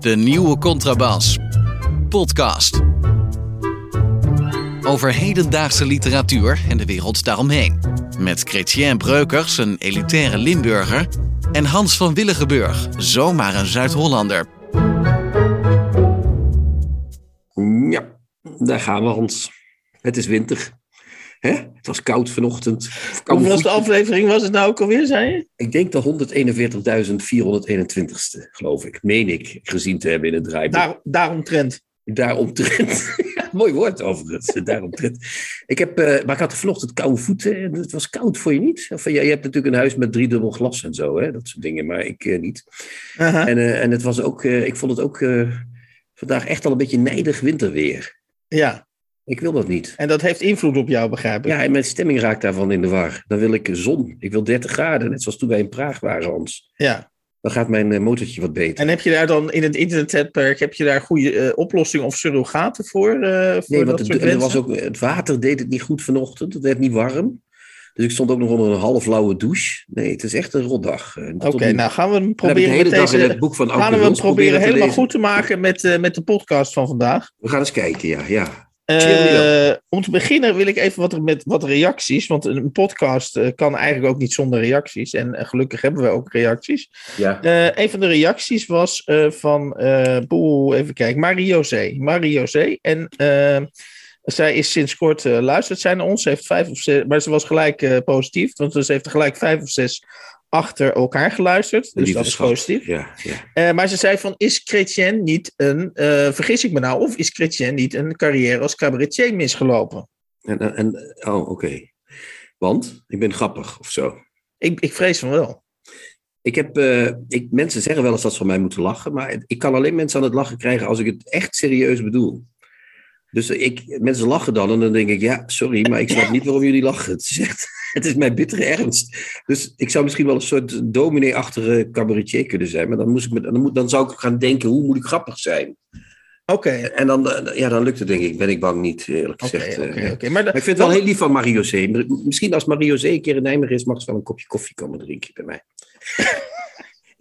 De nieuwe Contrabas. Podcast. Over hedendaagse literatuur en de wereld daaromheen. Met Chrétien Breukers, een elitaire Limburger. En Hans van Willigenburg, zomaar een Zuid-Hollander. Ja, daar gaan we, Hans. Het is winter. Hè? Het was koud vanochtend. Koude Hoeveel de voetjes. aflevering was het nou ook alweer, zei je? Ik denk de 141.421ste, geloof ik. Meen ik, gezien te hebben in het draaiboek. Daar. Daaromtrent. Ja, mooi woord overigens, daaromtrent. Ik heb, eh, maar ik had vanochtend koude voeten en het was koud voor je niet. Of, ja, je hebt natuurlijk een huis met driedubbel glas en zo, hè? dat soort dingen, maar ik eh, niet. En, eh, en het was ook, eh, ik vond het ook eh, vandaag echt al een beetje nijdig winterweer. Ja, Ik wil dat niet. en dat heeft invloed op jou, begrijp ik. Ja, en mijn stemming raakt daarvan in de war. Dan wil ik zon. Ik wil 30 graden, net zoals toen wij in Praag waren, Hans. Ja. Dan gaat mijn eh, motortje wat beter. En heb je daar dan in het internettijdperk, heb je daar goede eh, oplossingen of surrogaten voor? eh, voor Nee, want het, er was ook, het water deed het niet goed vanochtend. Het werd niet warm. Dus ik stond ook nog onder een halflauwe douche. Nee, het is echt een rotdag. Oké, nu. nou gaan we hem de proberen met deze... het boek van Auke Gaan we hem proberen helemaal lezen. goed te maken met, met de podcast van vandaag. We gaan eens kijken, ja. ja. Eh, om te beginnen wil ik even wat, met wat reacties. Want een podcast eh, kan eigenlijk ook niet zonder reacties. En eh, gelukkig hebben we ook reacties. ja. Een van de reacties was van, boe, even kijken, Marie-José. Marie-José. En eh, zij is sinds kort luistert zij naar ons. Ze heeft vijf of zes, maar ze was gelijk positief. Want ze heeft er gelijk vijf of zes achter elkaar geluisterd. Dus dat is positief. Ja, ja. Eh, maar ze zei van, is Chrétien niet een, eh, vergis ik me nou, of is Chrétien niet een carrière als cabaretier misgelopen? En, en, en- oh, oké. Want ik ben grappig of zo. Ik, ik vrees van wel. Ik heb, eh, ik, mensen zeggen wel eens dat ze van mij moeten lachen, maar ik kan alleen mensen aan het lachen krijgen als ik het echt serieus bedoel. Dus ik, mensen lachen dan en dan denk ik, ja, sorry, maar ik snap niet waarom jullie lachen. Het is echt, het is mijn bittere ernst. Dus ik zou misschien wel een soort dominee-achtige cabaretier kunnen zijn, maar dan, moest ik dan, moet, dan zou ik gaan denken, hoe moet ik grappig zijn? Oké, En dan, eh, ja, dan lukt het denk ik, ben ik bang niet, eerlijk gezegd. oké, eh. oké. Maar, ik vind het wel heel lief van Marie-José. Misschien als Marie-José een keer in Nijmegen is, mag ze wel een kopje koffie komen drinken bij mij.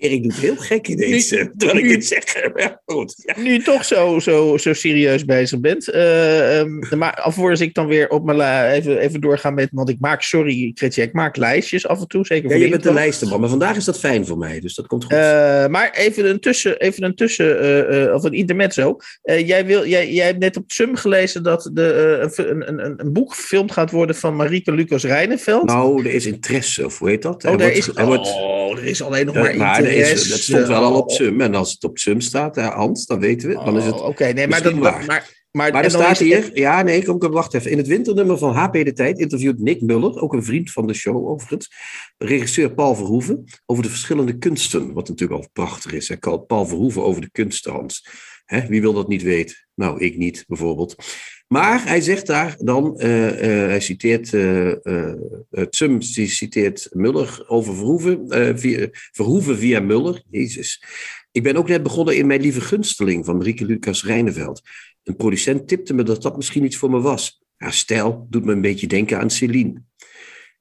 Erik doet heel gek in deze, terwijl ik dit zeg. Ja, goed. Ja. nu je toch zo, zo, zo serieus bezig bent. eh, ehm, maar alvorens ik dan weer op mijn la- even, even doorga met. Want ik maak, sorry, Chrétien, ik maak lijstjes af en toe. Zeker Ja, je bent de lijstenman, maar vandaag is dat fijn voor mij, dus dat komt goed. Eh, maar even een tussen, even een tussen eh, of een intermezzo. Jij, wil, jij, jij hebt net op Sum gelezen dat de, een, een, een, een boek gefilmd gaat worden van Marieke Lucas Rijneveld. nou, er is interesse, of hoe heet dat? oh, Er wordt- is, er wordt- oh, er is alleen nog maar maar is, dat stond wel al op Sum. En als het op Sum staat, hè, Hans, dan weten we. Dan is het, oh, Oké, nee, maar, dat, waar. maar, maar, Maar er staat hier, ja nee, kom, kom, wacht even. In het winternummer van HP De Tijd interviewt Nick Muller, ook een vriend van de show overigens, regisseur Paul Verhoeven, over de verschillende kunsten. Wat natuurlijk al prachtig is. Hij kalt Paul Verhoeven over de kunsten, Hans. Hè, wie wil dat niet weten? Nou, ik niet, bijvoorbeeld. Maar hij zegt daar dan, eh, eh, hij citeert, eh eh, het Sum die citeert Muller over Verhoeven, via, Verhoeven via Muller. Jezus. Ik ben ook net begonnen in Mijn Lieve Gunsteling van Marieke Lucas Rijneveld. Een producent tipte me dat dat misschien iets voor me was. Haar stijl doet me een beetje denken aan Celine.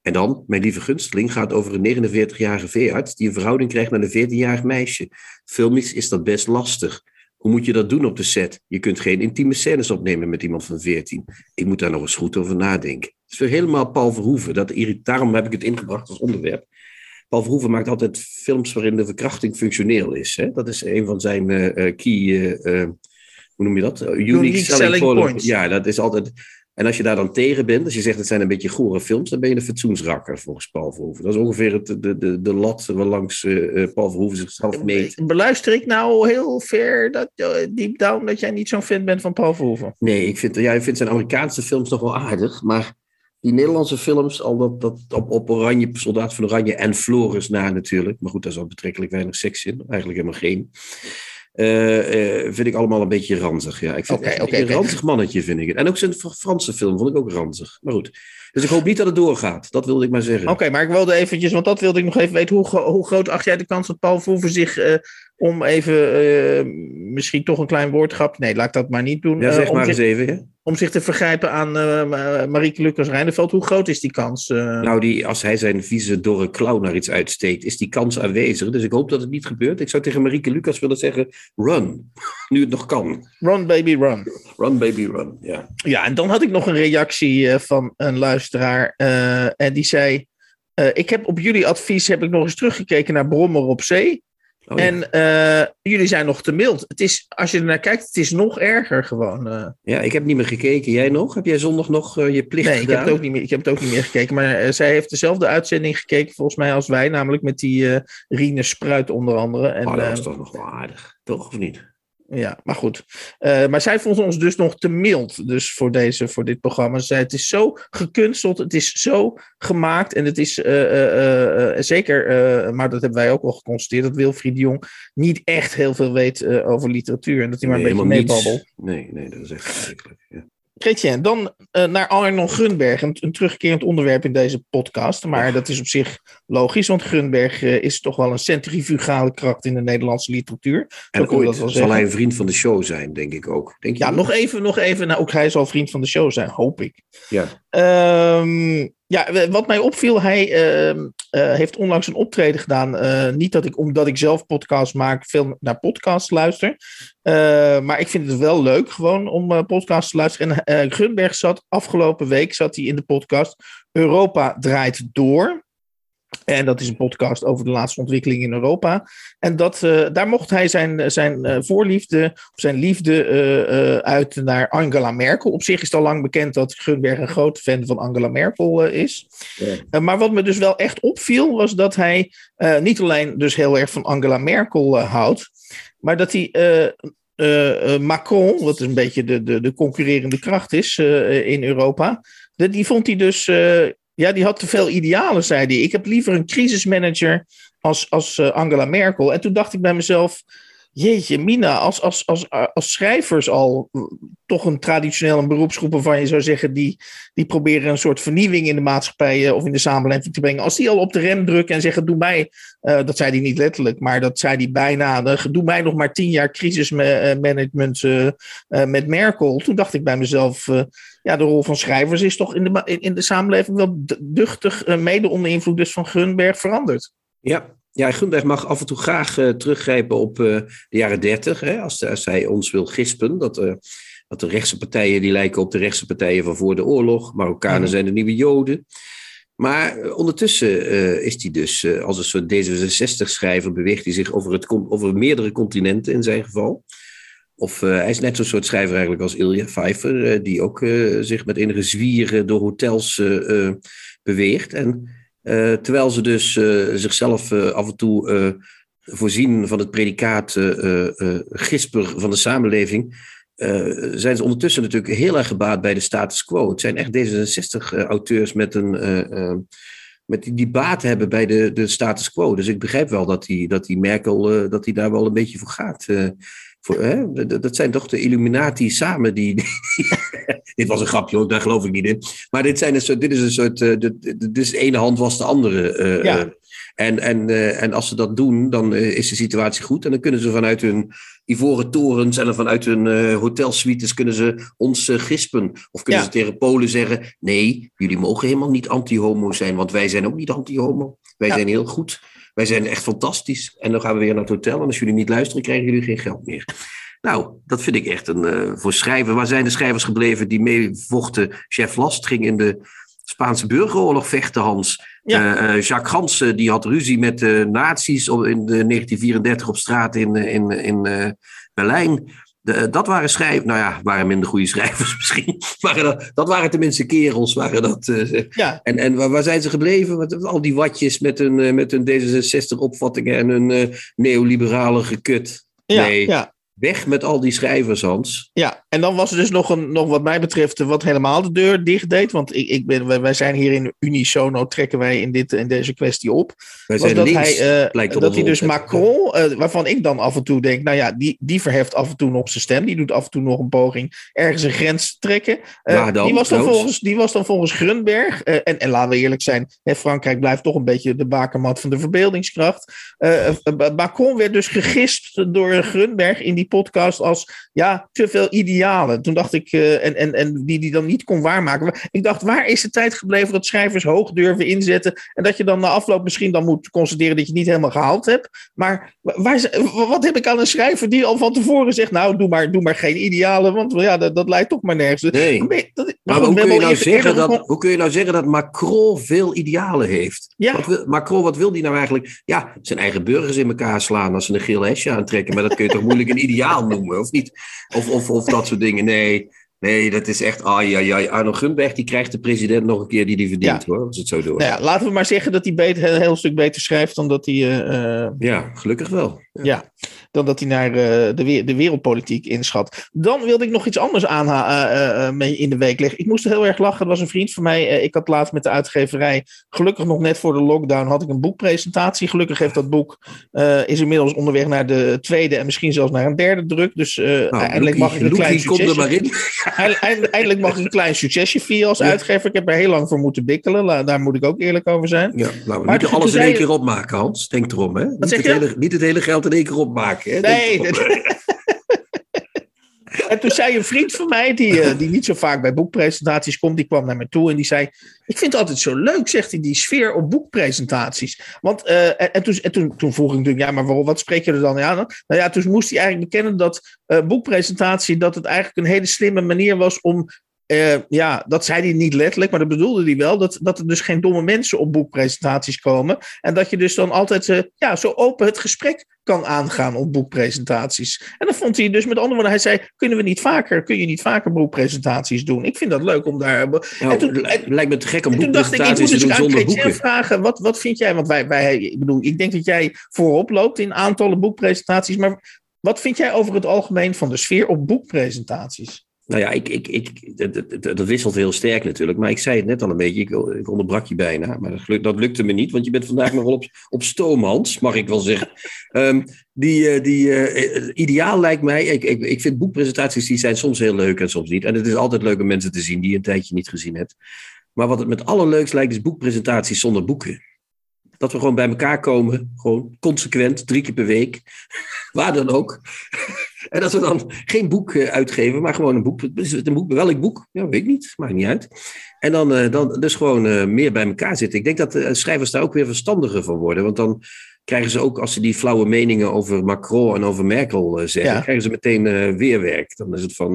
En dan, mijn lieve gunsteling gaat over een 49-jarige veearts die een verhouding krijgt met een 14-jarig meisje. Filmisch is dat best lastig. Hoe moet je dat doen op de set? Je kunt geen intieme scènes opnemen met iemand van 14. Ik moet daar nog eens goed over nadenken. Het is weer helemaal Paul Verhoeven. Dat irrit- Daarom heb ik het ingebracht als onderwerp. Paul Verhoeven maakt altijd films waarin de verkrachting functioneel is. Hè? Dat is een van zijn eh, eh, key, eh, hoe noem je dat? Unique, Unique selling point. points. Ja, dat is altijd. En als je daar dan tegen bent, als je zegt het zijn een beetje gore films, dan ben je een fatsoensrakker volgens Paul Verhoeven. Dat is ongeveer het, de, de, de lat waarlangs eh, Paul Verhoeven zichzelf meet. Beluister ik nou heel ver, dat, eh, deep down, dat jij niet zo'n fan bent van Paul Verhoeven? Nee, ik vind, ja, ik vind zijn Amerikaanse films nog wel aardig, maar die Nederlandse films, al dat, dat op, op Oranje, Soldaat van Oranje en Floris na natuurlijk, maar goed, daar zat betrekkelijk weinig seks in, eigenlijk helemaal geen. Eh, eh, vind ik allemaal een beetje ranzig. Ja. Ik vind oké, een ranzig mannetje, vind ik het. En ook zijn Fr- Franse film vond ik ook ranzig. Maar goed. Dus ik hoop niet dat het doorgaat. Dat wilde ik maar zeggen. Oké, maar ik wilde eventjes, want dat wilde ik nog even weten. Hoe, hoe groot acht jij de kans dat Paul Verhoeven zich eh, om even uh, misschien toch een klein woordgrap. Nee, laat ik dat maar niet doen. Ja, zeg uh, maar zich, eens even. Ja? Om zich te vergrijpen aan uh, Marieke Lucas Rijneveld. Hoe groot is die kans? Nou, die, als hij zijn vieze, dorre klauw naar iets uitsteekt, is die kans aanwezig. Dus ik hoop dat het niet gebeurt. Ik zou tegen Marieke Lucas willen zeggen: run. nu het nog kan. Run, baby, run. Run, baby, run. Ja. Ja, en dan had ik nog een reactie van een luisteraar. en die zei. Ik heb op jullie advies heb ik nog eens teruggekeken naar Brommer op Zee. Oh, ja. En uh, jullie zijn nog te mild. Het is, als je er naar kijkt, het is nog erger gewoon. Uh. Ja, ik heb niet meer gekeken. Jij nog? Heb jij zondag nog je plicht nee, gedaan? ik heb, het ook niet meer, ik heb het ook niet meer gekeken. Maar zij heeft dezelfde uitzending gekeken volgens mij als wij. Namelijk met die Riene Spruit onder andere. En, oh, dat was toch nog wel aardig. Toch of niet? Ja, maar goed. Uh, maar zij vond ons dus nog te mild dus voor, deze, voor dit programma. Ze zei, het is zo gekunsteld, het is zo gemaakt. En het is uh, uh, zeker, maar dat hebben wij ook al geconstateerd, dat Wilfried de Jong niet echt heel veel weet over literatuur. En dat hij maar nee, een beetje meebabbelt. Nee, nee, dat is echt verschrikkelijk. Ja. Chrétien, dan uh, naar Arnon Grunberg, een, een, terugkerend onderwerp in deze podcast. Maar dat is op zich logisch, want Grunberg uh, is toch wel een centrifugale kracht in de Nederlandse literatuur. En ooit zal zeggen. hij een vriend van de show zijn, denk ik ook. Denk je ja, nog even, nog even. Nou, ook hij zal vriend van de show zijn, hoop ik. Ja. Um, ja, wat mij opviel, hij uh, uh, heeft onlangs een optreden gedaan. Uh, niet dat ik, omdat ik zelf podcasts maak, veel naar podcasts luister. maar ik vind het wel leuk gewoon om podcasts te luisteren. En Grunberg zat afgelopen week zat hij in de podcast Europa draait door. En dat is een podcast over de laatste ontwikkeling in Europa. En dat, uh, daar mocht hij zijn, zijn uh, voorliefde, of zijn liefde uh, uit naar Angela Merkel. Op zich is het al lang bekend dat Gunberg een groot fan van Angela Merkel is. Ja. maar wat me dus wel echt opviel, was dat hij niet alleen dus heel erg van Angela Merkel houdt, maar dat hij Macron, wat een beetje de, de, de concurrerende kracht is in Europa, die vond hij dus ja, die had te veel idealen, zei hij. Ik heb liever een crisismanager als, als uh, Angela Merkel. En toen dacht ik bij mezelf, jeetje, Mina, als, als, als, als schrijvers al toch een traditioneel een beroepsgroep waarvan je zou zeggen, die, die proberen een soort vernieuwing in de maatschappij of in de samenleving te brengen. Als die al op de rem drukken en zeggen, doe mij, uh, dat zei hij niet letterlijk, maar dat zei hij bijna, doe mij nog maar tien jaar crisismanagement met Merkel. Toen dacht ik bij mezelf, ja, de rol van schrijvers is toch in de, in de samenleving wel duchtig, mede onder invloed dus van Grunberg, veranderd. Ja, ja, Gunberg mag af en toe graag uh, teruggrijpen op uh, de jaren dertig. Als, als hij ons wil gispen. Dat, uh, dat de rechtse partijen die lijken op de rechtse partijen van voor de oorlog. Marokkanen mm. zijn de nieuwe Joden. Maar ondertussen is hij dus als een soort D66-schrijver beweegt hij zich over, het, over meerdere continenten in zijn geval. Of hij is net zo'n soort schrijver eigenlijk als Ilja Pfeiffer, die ook zich met enige zwieren door hotels beweegt. En uh, terwijl ze dus uh, zichzelf uh, af en toe voorzien van het predicaat gisper van de samenleving, zijn ze ondertussen natuurlijk heel erg gebaat bij de status quo. Het zijn echt D66-auteurs met een. met die, die baat hebben bij de, de status quo. Dus ik begrijp wel dat die, dat die Merkel dat die daar wel een beetje voor gaat. Voor, hè? Dat zijn toch de Illuminati samen die. die dit was een grapje hoor, daar geloof ik niet in. Maar dit, zijn een soort, dit is een soort. Uh, dit, is de ene hand was de andere. Uh, ja. En, en, uh, en als ze dat doen, dan is de situatie goed. En dan kunnen ze vanuit hun ivoren torens en vanuit hun hotelsuites kunnen ze ons gispen. Of kunnen ja. ze tegen Polen zeggen: nee, jullie mogen helemaal niet anti-homo zijn, want wij zijn ook niet anti-homo. Wij ja. zijn heel goed. Wij zijn echt fantastisch. En dan gaan we weer naar het hotel. En als jullie niet luisteren, krijgen jullie geen geld meer. Nou, dat vind ik echt een. Uh, voor schrijven. Waar zijn de schrijvers gebleven die meevochten? Chef Last ging in de Spaanse burgeroorlog vechten, Hans. Ja. Uh, Jacques Gansen die had ruzie met de nazi's in de 1934 op straat in, in, in uh, Berlijn. De, dat waren schrijvers, nou ja, waren minder goede schrijvers misschien. Maar dat, dat waren tenminste kerels. Waren dat, uh, ja. En, en waar, waar, zijn ze gebleven? Met, al die watjes met hun, uh, met hun D66-opvattingen en hun uh, neoliberale gekut. Ja, nee. ja. Weg met al die schrijvers, Hans. Ja, en dan was er dus nog, een, nog wat mij betreft wat helemaal de deur dicht deed. Want ik, ik ben, wij, zijn hier in unisono, trekken wij in, dit, in deze kwestie op. Wij Was zijn dat links, hij, eh, dat hij dus. Macron, eh, waarvan ik dan af en toe denk, nou ja, die, die verheft af en toe nog zijn stem. Die doet af en toe nog een poging ergens een grens te trekken. Eh, dan, die, was dan trouwens? volgens, die was dan volgens Grunberg, eh, en, en laten we eerlijk zijn, hè, Frankrijk blijft toch een beetje de bakermat van de verbeeldingskracht. Eh, eh, Macron werd dus gegist door Grunberg in die podcast als ja, te veel idealen. Toen dacht ik, eh, en, en, en die die dan niet kon waarmaken. Ik dacht, waar is de tijd gebleven dat schrijvers hoog durven inzetten en dat je dan na afloop misschien dan moet constateren dat je het niet helemaal gehaald hebt. Maar waar, wat heb ik aan een schrijver die al van tevoren zegt, nou, doe maar, doe maar geen idealen, want ja, dat, dat leidt toch maar nergens. Nee. Dat- Maar hoe kun, je nou zeggen dat, hoe kun je nou zeggen dat Macron veel idealen heeft? Ja. Wat wil, Macron, wat wil die nou eigenlijk? Ja, zijn eigen burgers in elkaar slaan als ze een geel hesje aantrekken. Maar dat kun je toch moeilijk een ideaal noemen, of niet? Of, of, of dat soort dingen. Nee, nee, dat is echt... Ai, ai, ai. Arno Gunberg die krijgt de president nog een keer die die verdient, hoor. Als het zo door. Nou ja, laten we maar zeggen dat hij beter, een heel stuk beter schrijft dan dat hij eh, eh, Ja, gelukkig wel. Ja, dan dat hij naar eh, de, de wereldpolitiek inschat. Dan wilde ik nog iets anders aan mee in de week leggen. Ik moest heel erg lachen. Er was een vriend van mij. eh, ik had laatst met de uitgeverij. Gelukkig nog net voor de lockdown had ik een boekpresentatie. Gelukkig heeft dat boek eh, is inmiddels onderweg naar de tweede en misschien zelfs naar een derde druk. Dus eh, Nou, eindelijk mag ik een klein er succesje. maar in. Eind- eind- Eindelijk mag ik een klein succesje vieren als uitgever. Ik heb er heel lang voor moeten bikkelen. Daar moet ik ook eerlijk over zijn. Ja, laten we Maar niet alles in één keer opmaken, Hans. Denk erom, hè? Niet het, hele, niet het hele geld in één keer opmaken. Hè? Nee, En toen zei een vriend van mij, die, eh, die niet zo vaak bij boekpresentaties komt, die kwam naar me toe en die zei: Ik vind het altijd zo leuk, zegt hij, die sfeer op boekpresentaties. Want, eh, en, en, toen, en toen, toen vroeg ik natuurlijk: Ja, maar waarom, wat spreek je er dan aan? Nou ja, toen moest hij eigenlijk bekennen dat eh, boekpresentatie, dat het eigenlijk een hele slimme manier was om. Eh, ja, dat zei hij niet letterlijk, maar dat bedoelde hij wel. Dat, dat er dus geen domme mensen op boekpresentaties komen. En dat je dus dan altijd eh, ja, zo open het gesprek kan aangaan op boekpresentaties. En dan vond hij dus met andere woorden, hij zei: kunnen we niet vaker, kun je niet vaker boekpresentaties doen? Ik vind dat leuk om daar. Nou, en toen, li- lijkt me te gek om en toen dacht ik, ik moet boekpresentaties te dus doen aan zonder Chrétien boeken. vragen: wat, wat vind jij? Want wij, wij, ik bedoel, ik denk dat jij voorop loopt in aantallen boekpresentaties, maar wat vind jij over het algemeen van de sfeer op boekpresentaties? Nou ja, ik, ik, ik, dat, dat- dat, wisselt heel sterk natuurlijk. Maar ik zei het net al een beetje, ik, ik onderbrak je bijna. Maar dat, dat lukte me niet, want je bent vandaag nog wel op, op stoom, Hans, mag ik wel zeggen. Ehm, die eh, die eh, ideaal lijkt mij, ik, ik, ik vind boekpresentaties die zijn soms heel leuk en soms niet. En het is altijd leuk om mensen te zien die je een tijdje niet gezien hebt. Maar wat het met allerleukst lijkt, is boekpresentaties zonder boeken. Dat we gewoon bij elkaar komen, gewoon consequent, drie keer per week, waar dan ook. En dat we dan geen boek eh, uitgeven, maar gewoon een boek. Het een boek? Welk boek? Ja, weet ik niet. Maakt niet uit. En dan, eh, dan dus gewoon eh, meer bij elkaar zitten. Ik denk dat de schrijvers daar ook weer verstandiger van worden. Want dan krijgen ze ook, als ze die flauwe meningen over Macron en over Merkel zeggen, Ja. krijgen ze meteen weerwerk. Dan is het van,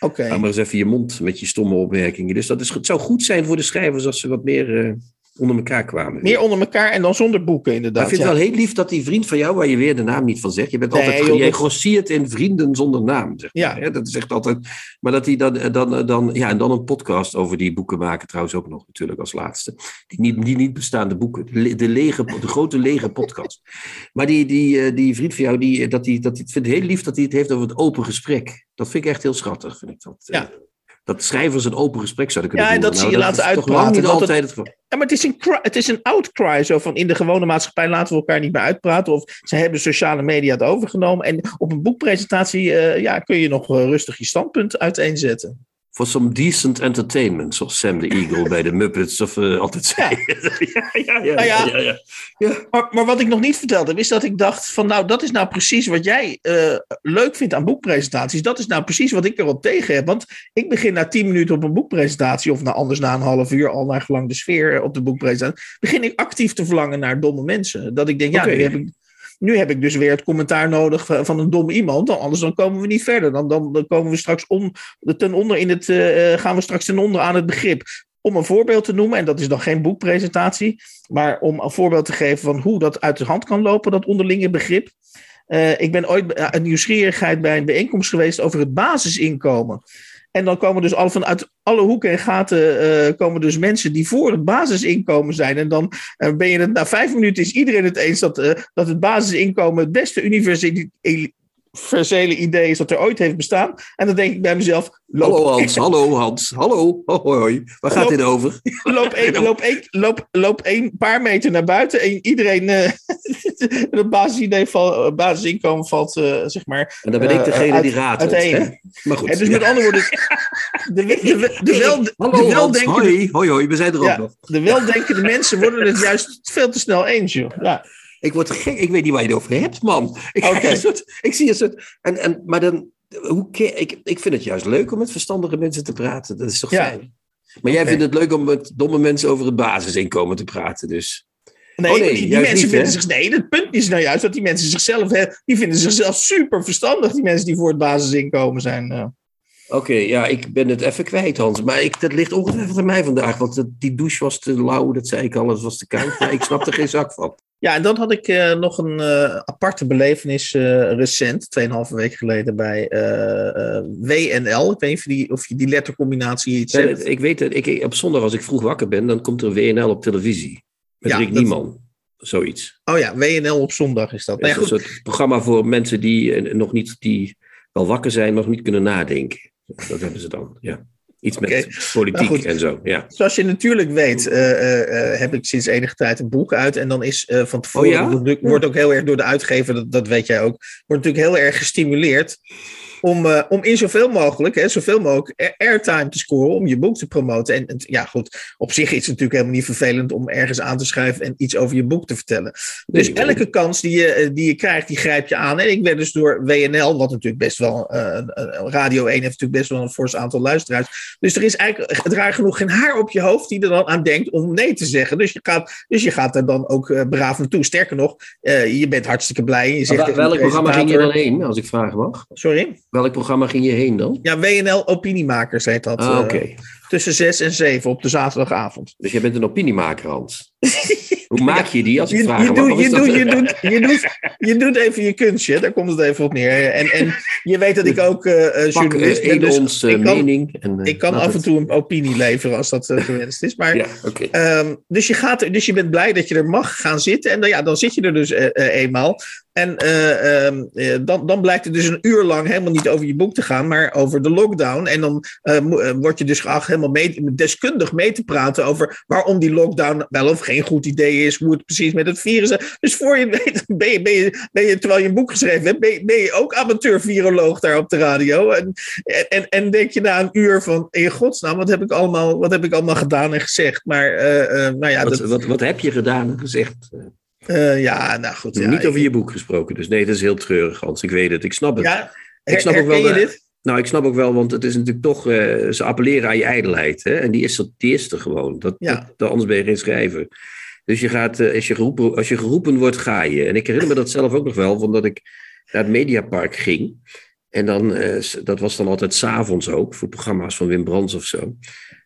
Oké. hou maar eens even je mond met je stomme opmerkingen. Dus dat is, het zou goed zijn voor de schrijvers als ze wat meer onder elkaar kwamen. Meer onder elkaar en dan zonder boeken, Maar inderdaad. ik vind ja. het wel heel lief dat die vriend van jou, waar je weer de naam niet van zegt, je bent Nee, altijd, grossiert in vrienden zonder naam. Zeg maar, Ja. hè? Dat is echt altijd, maar dat hij dan, dan, dan, ja, en dan een podcast over die boeken maken, trouwens ook nog natuurlijk als laatste. Die niet, die niet bestaande boeken, de, le- de, lege, de grote lege podcast. Maar die, die, eh, die vriend van jou, die, eh, dat die, dat die, ik vind het heel lief dat hij het heeft over het open gesprek. Dat vind ik echt heel schattig, vind ik dat. Ja. Dat schrijvers een open gesprek zouden kunnen Ja, voeren. dat zie je laten uitpraten, niet het- altijd het. Ja, maar het is, een het is een outcry. Zo van in de gewone maatschappij laten we elkaar niet meer uitpraten. Of ze hebben sociale media het overgenomen. En op een boekpresentatie eh, ja, kun je nog eh, rustig je standpunt uiteenzetten. Voor some decent entertainment, zoals Sam de Eagle bij de Muppets of eh, altijd zei. Ja, ja, ja. Nou ja. ja, ja, ja. Maar, maar wat ik nog niet vertelde, is dat ik dacht van nou, dat is nou precies wat jij eh, leuk vindt aan boekpresentaties. Dat is nou precies wat ik erop tegen heb. Want ik begin na tien minuten op een boekpresentatie, of nou anders na een half uur, al naar gelang de sfeer op de boekpresentatie, begin ik actief te verlangen naar domme mensen. Dat ik denk, ja, Oké. nu heb ik, nu heb ik dus weer het commentaar nodig van een dom iemand. Anders dan komen we niet verder. Dan, dan, dan komen we straks om, ten onder in het, eh, eh, gaan we straks ten onder aan het begrip. Om een voorbeeld te noemen, en dat is dan geen boekpresentatie, maar om een voorbeeld te geven van hoe dat uit de hand kan lopen, dat onderlinge begrip. Eh, ik ben ooit uit nieuwsgierigheid bij een bijeenkomst geweest over het basisinkomen. En dan komen dus al vanuit alle hoeken en gaten eh, komen dus mensen die voor het basisinkomen zijn. En dan eh, ben je het na vijf minuten is iedereen het eens dat, eh, dat het basisinkomen het beste universele controversiële idee is dat er ooit heeft bestaan. En dan denk ik bij mezelf... Loop, Hallo Hans, hallo Hans, hallo. Hoi, hoi. Waar gaat Loop- dit over? loop, één, loop, één, loop, loop één paar meter naar buiten en iedereen... eh het basisidee van basisinkomen valt, eh, zeg maar... En dan ben ik eh, degene uit- die ratelt. uiteen. hè? Maar goed. En dus ja. met andere woorden, de, de, de, de, wel, de, Hallo Hans, weldenkende, hoi, hoi, hoi. We zijn er ook Ja. nog. de weldenkende mensen worden het juist veel te snel eens, joh. Ja. Ik word gek. Ik weet niet waar je het over hebt, man. Ik, Oké. een soort, ik zie een soort... En, en, maar dan... Hoe, ik, ik vind het juist leuk om met verstandige mensen te praten. Dat is toch Ja. fijn? Maar jij vindt het leuk om met domme mensen over het basisinkomen te praten, dus... Nee, Oh nee, die, mensen niet, vinden zich. Nee, het punt is nou juist dat die mensen zichzelf. Die vinden zichzelf super verstandig, die mensen die voor het basisinkomen zijn. Oké, ja, ik ben het even kwijt, Hans. Maar ik, dat ligt ongetwijfeld aan mij vandaag. Want dat- die douche was te lauw, dat zei ik al. Het was te koud. Maar ik snap er geen zak van. Ja, en dan had ik eh, nog een eh, aparte belevenis eh, recent, 2,5 weken geleden, bij WNL. Ik weet niet of, je die, of je die lettercombinatie iets Nee, ik weet het, ik, op zondag als ik vroeg wakker ben, dan komt er WNL op televisie. Met Ja, Rick dat- Nieman. Zoiets. Oh ja, WNL op zondag is dat. Nou is ja, een soort programma voor mensen die nog niet, die wel wakker zijn, nog niet kunnen nadenken. Dat hebben ze dan, ja. Iets met politiek Nou en zo, ja. Zoals je natuurlijk weet, eh, eh, eh, heb ik sinds enige tijd een boek uit. En dan is van tevoren, Oh ja? wordt, natuurlijk- wordt ook heel erg door de uitgever, dat, dat weet jij ook, wordt natuurlijk heel erg gestimuleerd om, eh, om in zoveel mogelijk, hè, zoveel mogelijk air- airtime te scoren om je boek te promoten. En, en ja, goed, op zich is het natuurlijk helemaal niet vervelend om ergens aan te schrijven en iets over je boek te vertellen. Dus elke kans die je, eh, die je krijgt, die grijp je aan. En ik werd dus door WNL, wat natuurlijk best wel, eh, Radio 1 heeft natuurlijk best wel een fors aantal luisteraars. Dus er is eigenlijk raar genoeg geen haar op je hoofd die er dan aan denkt om nee te zeggen. Dus je gaat, dus je gaat er dan ook eh, braaf naartoe. Sterker nog, je bent hartstikke blij. Je zegt welk programma ging je dan heen, als ik vragen mag? Sorry? Welk programma ging je heen dan? Ja, WNL Opiniemakers heet dat. Ah, eh, oké. tussen 6 en 7 op de zaterdagavond. Dus jij bent een opiniemaker, Hans. Hoe maak je die, als ik Je, vragen je, doet, je, doet, je, doet, je, doet, je doet even je kunstje, daar komt het even op neer. En, en je weet dat ik ook Pak journalist ben, dus ons ik kan, mening. En, ik kan af en toe een opinie leveren als dat eh, gewenst is. Maar, Ja, ehm, dus, je gaat dus je bent blij dat je er mag gaan zitten. En dan, ja, dan zit je er dus eenmaal. En eh, ehm, eh, dan, dan blijkt het dus een uur lang helemaal niet over je boek te gaan, maar over de lockdown. En dan eh, word je dus geacht helemaal mee, deskundig mee te praten over waarom die lockdown wel of geen goed idee is, hoe het precies met het virus is. Dus voor je weet, ben je, ben je, ben je terwijl je een boek geschreven hebt, ben je, ben je ook amateur-viroloog daar op de radio. En, en, en denk je na een uur van, in godsnaam, wat heb ik allemaal, wat heb ik allemaal gedaan en gezegd? Maar nou ja, Wat, dat, wat, wat heb je gedaan en gezegd? Eh, ja, nou goed. Ja, Niet over je boek gesproken, dus nee, dat is heel treurig, Hans. Ik weet het, ik snap het. Ja, ik snap ook wel je dit? Nou, ik snap ook wel, want het is natuurlijk toch, eh, ze appelleren aan je ijdelheid. Hè? En die is, er, die is er gewoon. Dat, Ja. dat, anders ben je geen schrijver. Dus je gaat, eh, als, je geroepen, als je geroepen wordt, ga je. En ik herinner me dat zelf ook nog wel, omdat ik naar het Mediapark ging. En dan, dat was dan altijd s'avonds ook, voor programma's van Wim Brands of zo.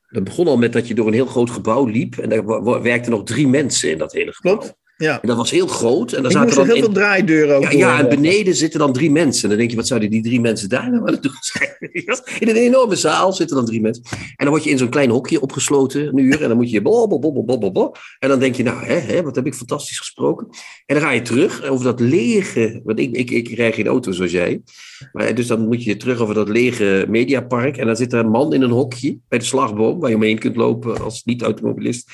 Dat begon al met dat je door een heel groot gebouw liep. En daar werkten nog drie mensen in dat hele gebouw. Klopt. Ja. En dat was heel groot. En daar zaten dan heel in- veel draaideuren ook ja, ja, en eh. beneden zitten dan drie mensen. En dan denk je, wat zouden die drie mensen daar nou aan het doen zijn? In een enorme zaal zitten dan drie mensen. En dan word je in zo'n klein hokje opgesloten, een uur. En dan moet je bol. En dan denk je, nou, hè, hè, wat heb ik fantastisch gesproken. En dan ga je terug over dat lege... Want ik, ik, ik rij geen auto zoals jij. Maar, dus dan moet je terug over dat lege mediapark. En dan zit er een man in een hokje bij de slagboom... waar je omheen kunt lopen als niet-automobilist.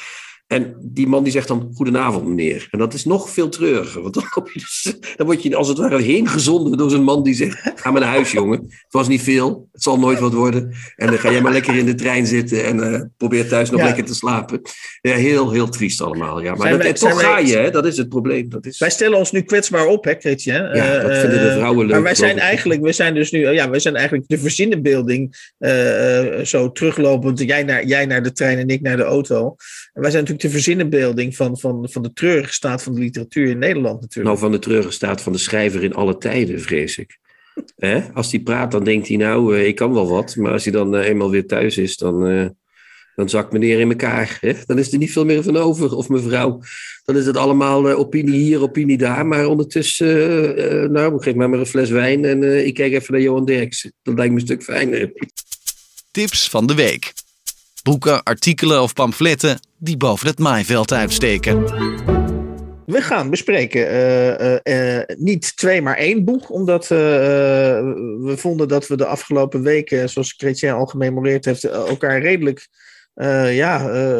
En die man die zegt dan, goedenavond meneer. En dat is nog veel treuriger. Want dan, je dus, dan word je als het ware heen gezonden door zo'n man die zegt, ga maar naar huis jongen. Het was niet veel, het zal nooit wat worden. En dan ga jij maar lekker in de trein zitten en eh, probeer thuis nog Ja. lekker te slapen. Ja, heel, heel triest allemaal. Ja. Maar dat, wij- toch wij- ga je, hè? dat is het probleem. Dat is, Wij stellen ons nu kwetsbaar op, hè, Chrétien? ja, dat Eh, vinden de eh, vrouwen leuk. Maar wij zijn eigenlijk, wij zijn dus nu, ja, wij zijn eigenlijk de verzinnenbeelding eh, eh, zo teruglopend. Jij naar, jij naar de trein en ik naar de auto. En wij zijn natuurlijk de verzinnenbeelding van, van, van de treurige staat van de literatuur in Nederland natuurlijk. Nou, van de treurige staat van de schrijver in alle tijden, vrees ik. Hè? Als hij praat, dan denkt hij nou, eh, ik kan wel wat. Maar als hij dan eh, eenmaal weer thuis is, dan, eh, dan zakt meneer in elkaar. Hè? Dan is er niet veel meer van over, of mevrouw. Dan is het allemaal eh, opinie hier, opinie daar. Maar ondertussen, eh, eh, nou, geef mij maar een fles wijn en eh, ik kijk even naar Johan Derks. Dat lijkt me een stuk fijner. Tips van de week. Boeken, artikelen of pamfletten die boven het maaiveld uitsteken. We gaan bespreken uh, uh, niet twee, maar één boek. Omdat we vonden dat we de afgelopen weken, zoals Chrétien al gememoreerd heeft, elkaar redelijk ja,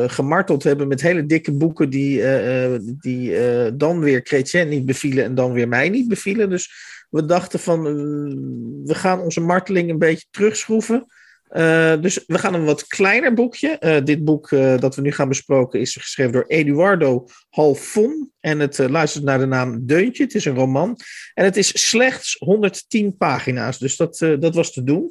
gemarteld hebben met hele dikke boeken die, die dan weer Chrétien niet bevielen en dan weer mij niet bevielen. Dus we dachten van, we gaan onze marteling een beetje terugschroeven. Uh, dus we gaan een wat kleiner boekje. Uh, dit boek uh, dat we nu gaan besproken is geschreven door Eduardo Halfon. En het luistert naar de naam Deuntje. Het is een roman. En het is slechts 110 pagina's. Dus dat, dat was te doen.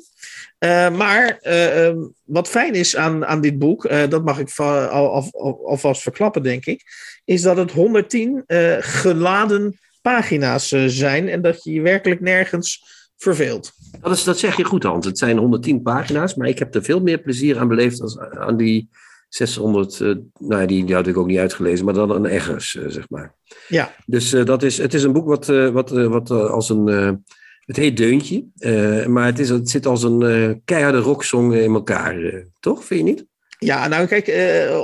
maar ehm, wat fijn is aan, aan dit boek, dat mag ik al, al, al, alvast verklappen, denk ik. Is dat het 110 geladen pagina's zijn. En dat je je werkelijk nergens verveelt. Dat, is, dat zeg je goed, Hans. Het zijn 110 pagina's, maar ik heb er veel meer plezier aan beleefd als aan die 600, uh, eh, nou die, die had ik ook niet uitgelezen, maar dan een Eggers, uh, zeg maar. Ja. Dus uh, dat is, het is een boek wat, wat, wat als een, het heet Deuntje, maar het, is, het zit als een keiharde rocksong in elkaar, toch? Vind je niet? Ja, nou kijk,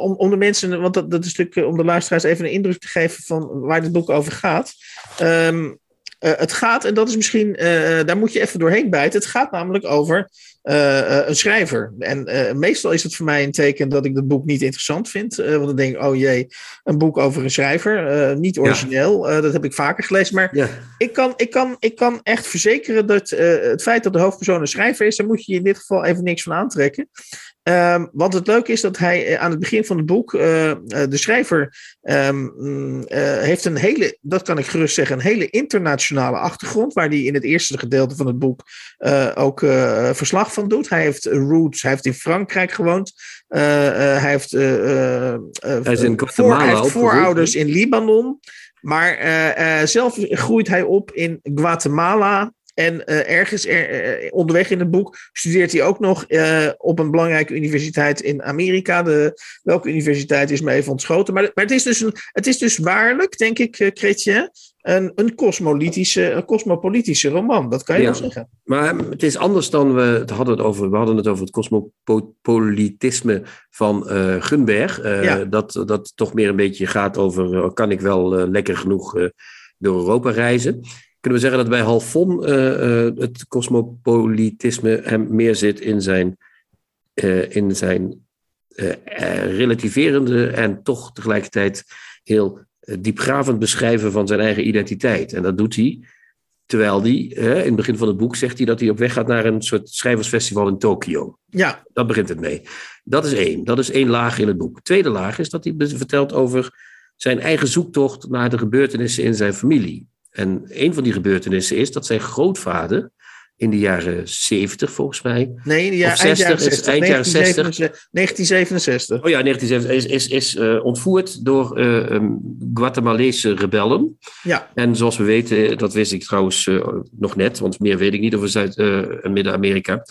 om, om de mensen, want dat, dat is natuurlijk om de luisteraars even een indruk te geven van waar dit boek over gaat. Um, uh, het gaat, en dat is misschien, uh, daar moet je even doorheen bijten. Het gaat namelijk over uh, een schrijver. En meestal is het voor mij een teken dat ik dat boek niet interessant vind. want dan denk ik, oh jee, een boek over een schrijver. niet origineel. dat heb ik vaker gelezen. Maar ja. ik, kan, ik, kan, ik kan echt verzekeren dat het feit dat de hoofdpersoon een schrijver is, daar moet je in dit geval even niks van aantrekken. Um, want het leuke is dat hij eh, aan het begin van het boek, uh, uh, de schrijver, um, heeft een hele, dat kan ik gerust zeggen, een hele internationale achtergrond, waar hij in het eerste gedeelte van het boek ook verslag van doet. Hij heeft roots, hij heeft in Frankrijk gewoond, hij heeft, hij is in voor, hij heeft voorouders in Libanon, maar zelf groeit hij op in Guatemala, en uh, ergens er, uh, onderweg in het boek studeert hij ook nog op een belangrijke universiteit in Amerika. De, welke universiteit is me even ontschoten. Maar, maar het, is dus een, het is dus waarlijk, denk ik, Chrétien, een, een, een cosmopolitische roman. Dat kan je wel zeggen. Maar het is anders dan we het hadden het over. We hadden het over het cosmopolitisme van Gunberg. Ja. dat, dat toch meer een beetje gaat over: kan ik wel lekker genoeg door Europa reizen? Kunnen we zeggen dat bij Halfon uh, uh, het cosmopolitisme hem meer zit in zijn, uh, in zijn relativerende en toch tegelijkertijd heel diepgravend beschrijven van zijn eigen identiteit. En dat doet hij terwijl hij, in het begin van het boek zegt hij dat hij op weg gaat naar een soort schrijversfestival in Tokio. Ja. Dat begint het mee. Dat is één. Dat is één laag in het boek. Tweede laag is dat hij vertelt over zijn eigen zoektocht naar de gebeurtenissen in zijn familie. En een van die gebeurtenissen is dat zijn grootvader in de jaren 70 volgens mij. Nee, in de jaren, 60, eind jaren 60. Eind jaren 60. 1967. Oh ja, 1967 is, is, is uh, ontvoerd door uh, um, Guatemalese rebellen. Ja. En zoals we weten, dat wist ik trouwens uh, nog net, want meer weet ik niet over Zuid- en Midden-Amerika.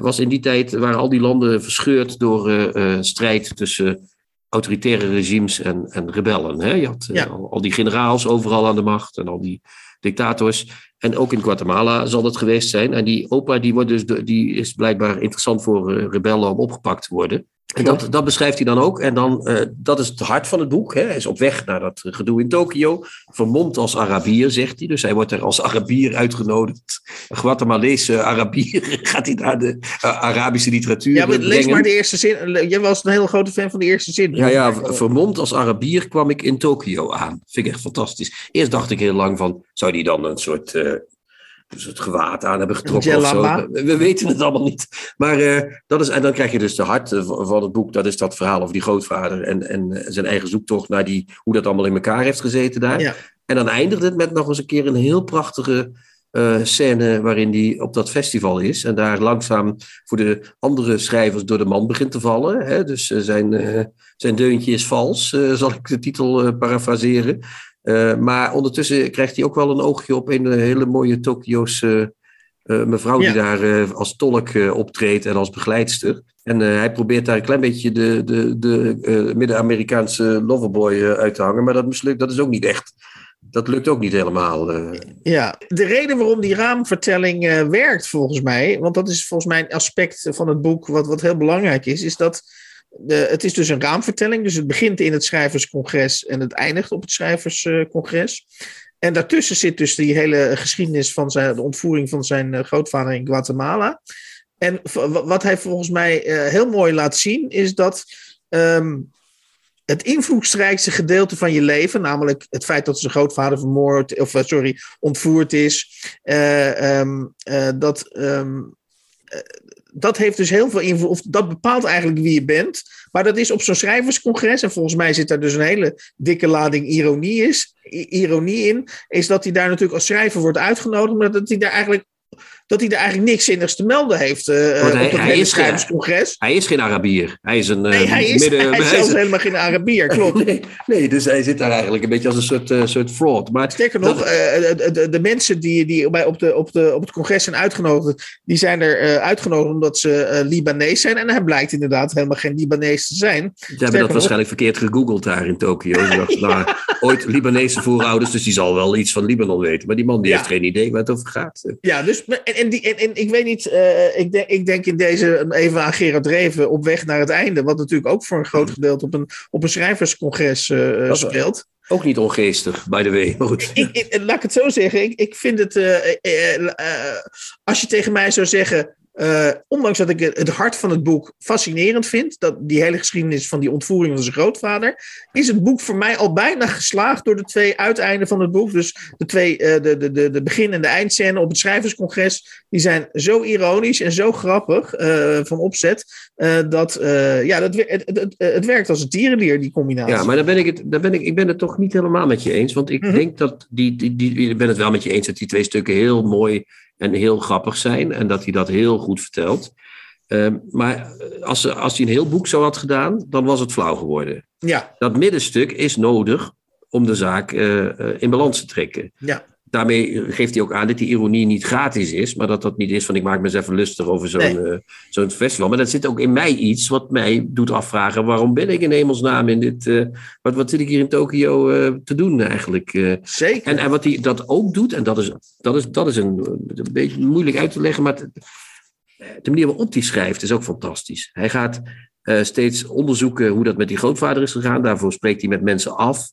was in die tijd waren al die landen verscheurd door strijd tussen autoritaire regimes en, en rebellen. Hè? Je had eh, al, al, die generaals overal aan de macht en al die dictators. En ook in Guatemala zal dat geweest zijn. En die opa die wordt dus, die is blijkbaar interessant voor uh, rebellen om opgepakt te worden. En dat, dat beschrijft hij dan ook. En dan, uh, dat is het hart van het boek. Hè. Hij is op weg naar dat gedoe in Tokio. Vermomd als Arabier, zegt hij. Dus hij wordt er als Arabier uitgenodigd. Een Guatemalese Arabier gaat hij naar de uh, Arabische literatuur Ja, maar lees maar de eerste zin. Jij was een hele grote fan van de eerste zin. Ja, ja, vermomd als Arabier kwam ik in Tokio aan. Vind ik echt fantastisch. Eerst dacht ik heel lang van, zou die dan een soort... Uh, dus het gewaad aan hebben getrokken. Of zo. We, weten het allemaal niet. Maar uh, dat is, en dan krijg je dus de hart eh, van het boek. Dat is dat verhaal over die grootvader en, en eh, zijn eigen zoektocht naar die, hoe dat allemaal in elkaar heeft gezeten daar. Ja. En dan eindigt het met nog eens een keer een heel prachtige uh, scène waarin hij op dat festival is. En daar langzaam voor de andere schrijvers door de man begint te vallen. Hè? Dus uh, zijn, uh, zijn deuntje is vals, zal ik de titel parafraseren. Uh, maar ondertussen krijgt hij ook wel een oogje op een eh, hele mooie Tokio's uh, mevrouw die daar als tolk optreedt en als begeleidster. En hij probeert daar een klein beetje de, de, de Midden-Amerikaanse loverboy uit te hangen. Maar dat mislukt, dat is ook niet echt. Dat lukt ook niet helemaal. Ja, de reden waarom die raamvertelling werkt volgens mij, want dat is volgens mij een aspect van het boek wat, wat heel belangrijk is, is dat de, het is dus een raamvertelling. Dus het begint in het schrijverscongres en het eindigt op het schrijverscongres. En daartussen zit dus die hele geschiedenis van zijn, de ontvoering van zijn eh, grootvader in Guatemala. En wat hij volgens mij uh, heel mooi laat zien, is dat um, het invloedrijkste gedeelte van je leven, namelijk het feit dat zijn grootvader vermoord, of sorry, ontvoerd is, um, dat, um, dat heeft dus heel veel invloed, of dat bepaalt eigenlijk wie je bent. Maar dat is op zo'n schrijverscongres, en volgens mij zit daar dus een hele dikke lading ironie, is, ironie in, is dat hij daar natuurlijk als schrijver wordt uitgenodigd, maar dat hij daar eigenlijk dat hij er eigenlijk niks zinnigs te melden heeft uh, hij, op het schrijverscongres. Hij is geen Arabier. Hij is een nee, hij is, midden, hij is zelfs helemaal geen Arabier, klopt. nee, nee, dus hij zit daar eigenlijk een beetje als een soort, uh, soort fraud. Maar Sterker nog, de, de, mensen die, die bij op, de, op, de, op het congres zijn uitgenodigd, die zijn er uitgenodigd omdat ze Libanees zijn. En hij blijkt inderdaad helemaal geen Libanees te zijn. Ze hebben dat waarschijnlijk verkeerd gegoogeld daar in Tokio. dacht, nou, ooit Libanese voorouders, dus die zal wel iets van Libanon weten. Maar die man die heeft geen idee waar het over gaat. Ja, dus en, die, en, ik weet niet, uh, ik, denk, ik denk in deze even aan Gerard Reven op weg naar het einde, wat natuurlijk ook voor een groot gedeelte op een, op een schrijverscongres uh, speelt. Ook niet ongeestig, by the way. Ik, ik, laat ik het zo zeggen. Ik, ik vind het. Uh, als je tegen mij zou zeggen. Uh, ondanks dat ik het hart van het boek fascinerend vind, dat die hele geschiedenis van die ontvoering van zijn grootvader, is het boek voor mij al bijna geslaagd door de twee uiteinden van het boek. Dus de twee, uh, de, de, de, de begin- en de eindscène op het schrijverscongres, die zijn zo ironisch en zo grappig uh, van opzet, dat ja, dat, het, het, het, werkt als een tierenlier, die combinatie. Ja, maar dan ben ik het, dan ben ik, ik ben het toch niet helemaal met je eens, want ik mm -hmm. denk dat die, die, die, ik ben het wel met je eens dat die twee stukken heel mooi en heel grappig zijn en dat hij dat heel goed vertelt. Um, maar als, als hij een heel boek zo had gedaan, dan was het flauw geworden. Ja. Dat middenstuk is nodig om de zaak uh, in balans te trekken. Ja. Daarmee geeft hij ook aan dat die ironie niet gratis is, maar dat dat niet is van ik maak me eens even lustig over zo'n nee. uh, zo'n festival. Maar dat zit ook in mij iets wat mij doet afvragen: waarom ben ik in hemelsnaam in dit. wat, wat zit ik hier in Tokio te doen eigenlijk? Zeker. En, en wat hij dat ook doet, en dat is, dat is, dat is een, een beetje moeilijk uit te leggen, maar de manier waarop hij schrijft is ook fantastisch. Hij gaat steeds onderzoeken hoe dat met die grootvader is gegaan. Daarvoor spreekt hij met mensen af.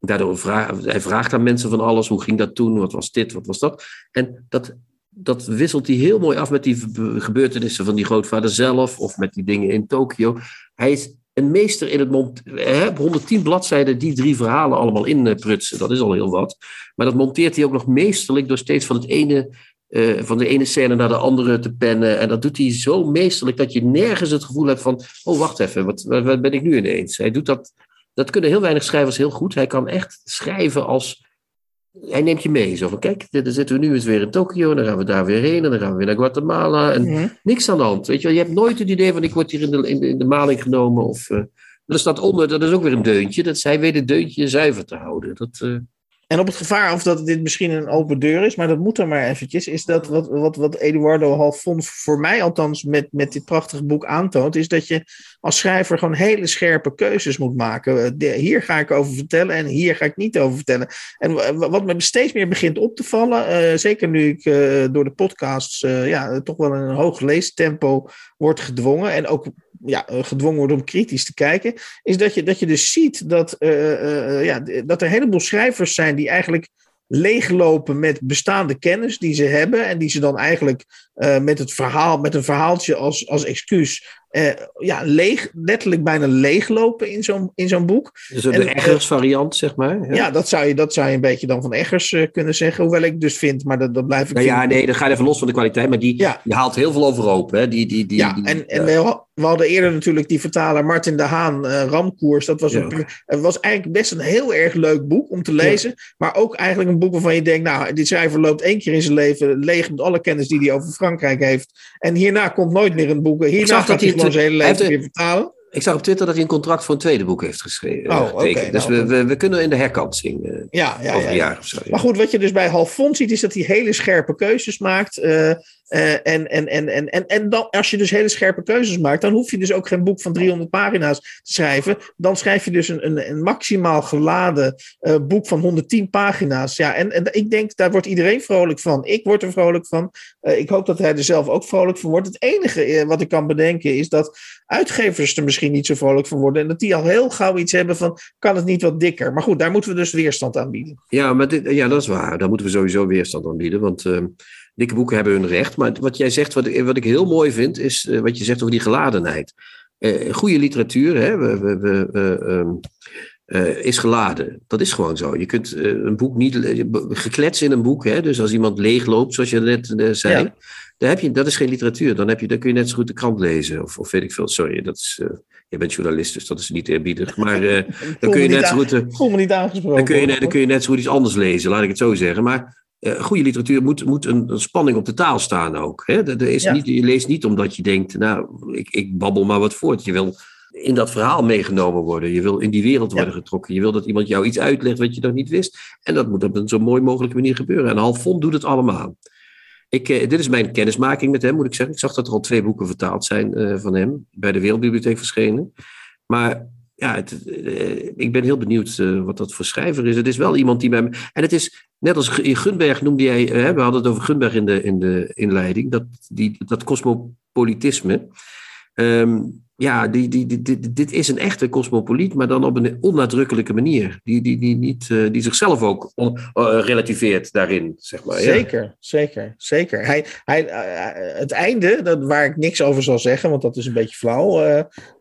Daardoor vraag, hij vraagt aan mensen van alles. Hoe ging dat toen? Wat was dit? Wat was dat? En dat, dat wisselt hij heel mooi af met die gebeurtenissen van die grootvader zelf. Of met die dingen in Tokio. Hij is een meester in het mont. Hè, 110 bladzijden die drie verhalen allemaal inprutsen. Dat is al heel wat. Maar dat monteert hij ook nog meesterlijk door steeds van het ene uh, van de ene scène naar de andere te pennen. En dat doet hij zo meesterlijk dat je nergens het gevoel hebt van: oh, wacht even, wat, wat ben ik nu ineens? Hij doet dat. Dat kunnen heel weinig schrijvers heel goed. Hij kan echt schrijven als. Hij neemt je mee. Zo van: kijk, dan zitten we nu eens weer in Tokio. Dan gaan we daar weer heen. En dan gaan we weer naar Guatemala. En Mhm. niks aan de hand. Weet je, wel. je hebt nooit het idee van: ik word hier in de, in de, in de maling genomen. Of. Uh, er staat onder, dat is ook weer een deuntje. Dat zij weet het deuntje zuiver te houden. Dat, uh, En op het gevaar of dat dit misschien een open deur is, maar dat moet er maar eventjes, is dat wat, wat, wat Eduardo Halfons voor mij althans met, met dit prachtige boek aantoont, is dat je als schrijver gewoon hele scherpe keuzes moet maken. De, hier ga ik over vertellen en hier ga ik niet over vertellen. En wat me steeds meer begint op te vallen, uh, zeker nu ik uh, door de podcasts ja, toch wel een hoog leestempo word gedwongen en ook ja, gedwongen wordt om kritisch te kijken, is dat je, dat je dus ziet dat, ja, dat er een heleboel schrijvers zijn die eigenlijk leeglopen met bestaande kennis die ze hebben en die ze dan eigenlijk met het verhaal, met een verhaaltje als, als excuus, uh, ja, leeg, letterlijk bijna leeglopen in zo'n, in zo'n boek. Dus de Eggers variant, zeg maar. Ja, ja dat, zou je, dat zou je een beetje dan van Eggers uh, kunnen zeggen, hoewel ik dus vind, maar dat, dat blijf ik nou ja, nee, dat gaat even los van de kwaliteit, maar die, ja. die haalt heel veel overhoop. Hè? Die, die, die, ja, die, en, en we, we hadden eerder natuurlijk die vertaler Martin de Haan, Ramkoers, dat was, een, was eigenlijk best een heel erg leuk boek om te lezen, maar ook eigenlijk een boek waarvan je denkt, nou, die schrijver loopt één keer in zijn leven leeg met alle kennis die hij over Frankrijk heeft. En hierna komt nooit meer een boek. Hierna gaat hij gewoon zijn hele leven weer vertalen. Ik zag op Twitter dat hij een contract voor een tweede boek heeft geschreven. Oh, okay, dus nou, we, we, we, kunnen in de herkansing uh, ja, ja, over ja, een jaar of zo. Maar goed, wat je dus bij Halfons ziet, is dat hij hele scherpe keuzes maakt. Uh, en, en, en, en, en, en dan, als je dus hele scherpe keuzes maakt, dan hoef je dus ook geen boek van 300 pagina's te schrijven. Dan schrijf je dus een, een, een maximaal geladen uh, boek van 110 pagina's. Ja, en, en ik denk, daar wordt iedereen vrolijk van. Ik word er vrolijk van. Uh, ik hoop dat hij er zelf ook vrolijk van wordt. Het enige wat ik kan bedenken is dat uitgevers er misschien niet zo vrolijk van worden. En dat die al heel gauw iets hebben van, kan het niet wat dikker? Maar goed, daar moeten we dus weerstand aan bieden. Ja, maar dit, ja, dat is waar. Daar moeten we sowieso weerstand aan bieden. Want uh, dikke boeken hebben hun recht. Maar wat jij zegt, wat, wat ik heel mooi vind, is uh, wat je zegt over die geladenheid. Uh, goede literatuur hè, we, we, we, um, is geladen. Dat is gewoon zo. Je kunt een boek niet. geklets in een boek, hè, dus als iemand leegloopt, zoals je net zei. Ja. Daar heb je, dat is geen literatuur. Dan, heb je, dan kun je net zo goed de krant lezen. Of, of weet ik veel. Sorry, dat is, je bent journalist, dus dat is niet eerbiedig. Maar uh, dan kun je net zo goed. Uh, voel me niet aangesproken. Dan kun, je, dan kun je net zo goed iets anders lezen, laat ik het zo zeggen. Maar uh, goede literatuur moet, moet een, een, spanning op de taal staan ook. Hè? Er is ja. niet, je leest niet omdat je denkt, nou, ik, ik babbel maar wat voort. Je wil in dat verhaal meegenomen worden. Je wil in die wereld worden ja. getrokken. Je wil dat iemand jou iets uitlegt wat je nog niet wist. En dat moet op een zo mooi mogelijke manier gebeuren. En Halfond doet het allemaal. Ik, uh, dit is mijn kennismaking met hem, moet ik zeggen. Ik zag dat er al twee boeken vertaald zijn uh, van hem, bij de Wereldbibliotheek verschenen. Maar ja, uh, ik ben heel benieuwd wat dat voor schrijver is. Het is wel iemand die mij. En het is, net als Gunberg noemde jij, we hadden het over Gunberg in de, in de inleiding, dat, die, dat cosmopolitisme. Um, ja, die, die, dit, is een echte cosmopoliet, maar dan op een onnadrukkelijke manier. Die, die, die, niet, uh, die zichzelf ook on, uh, relativeert daarin, zeg maar. Zeker, ja. zeker, zeker. Hij, hij, uh, het einde, dat, waar ik niks over zal zeggen, want dat is een beetje flauw.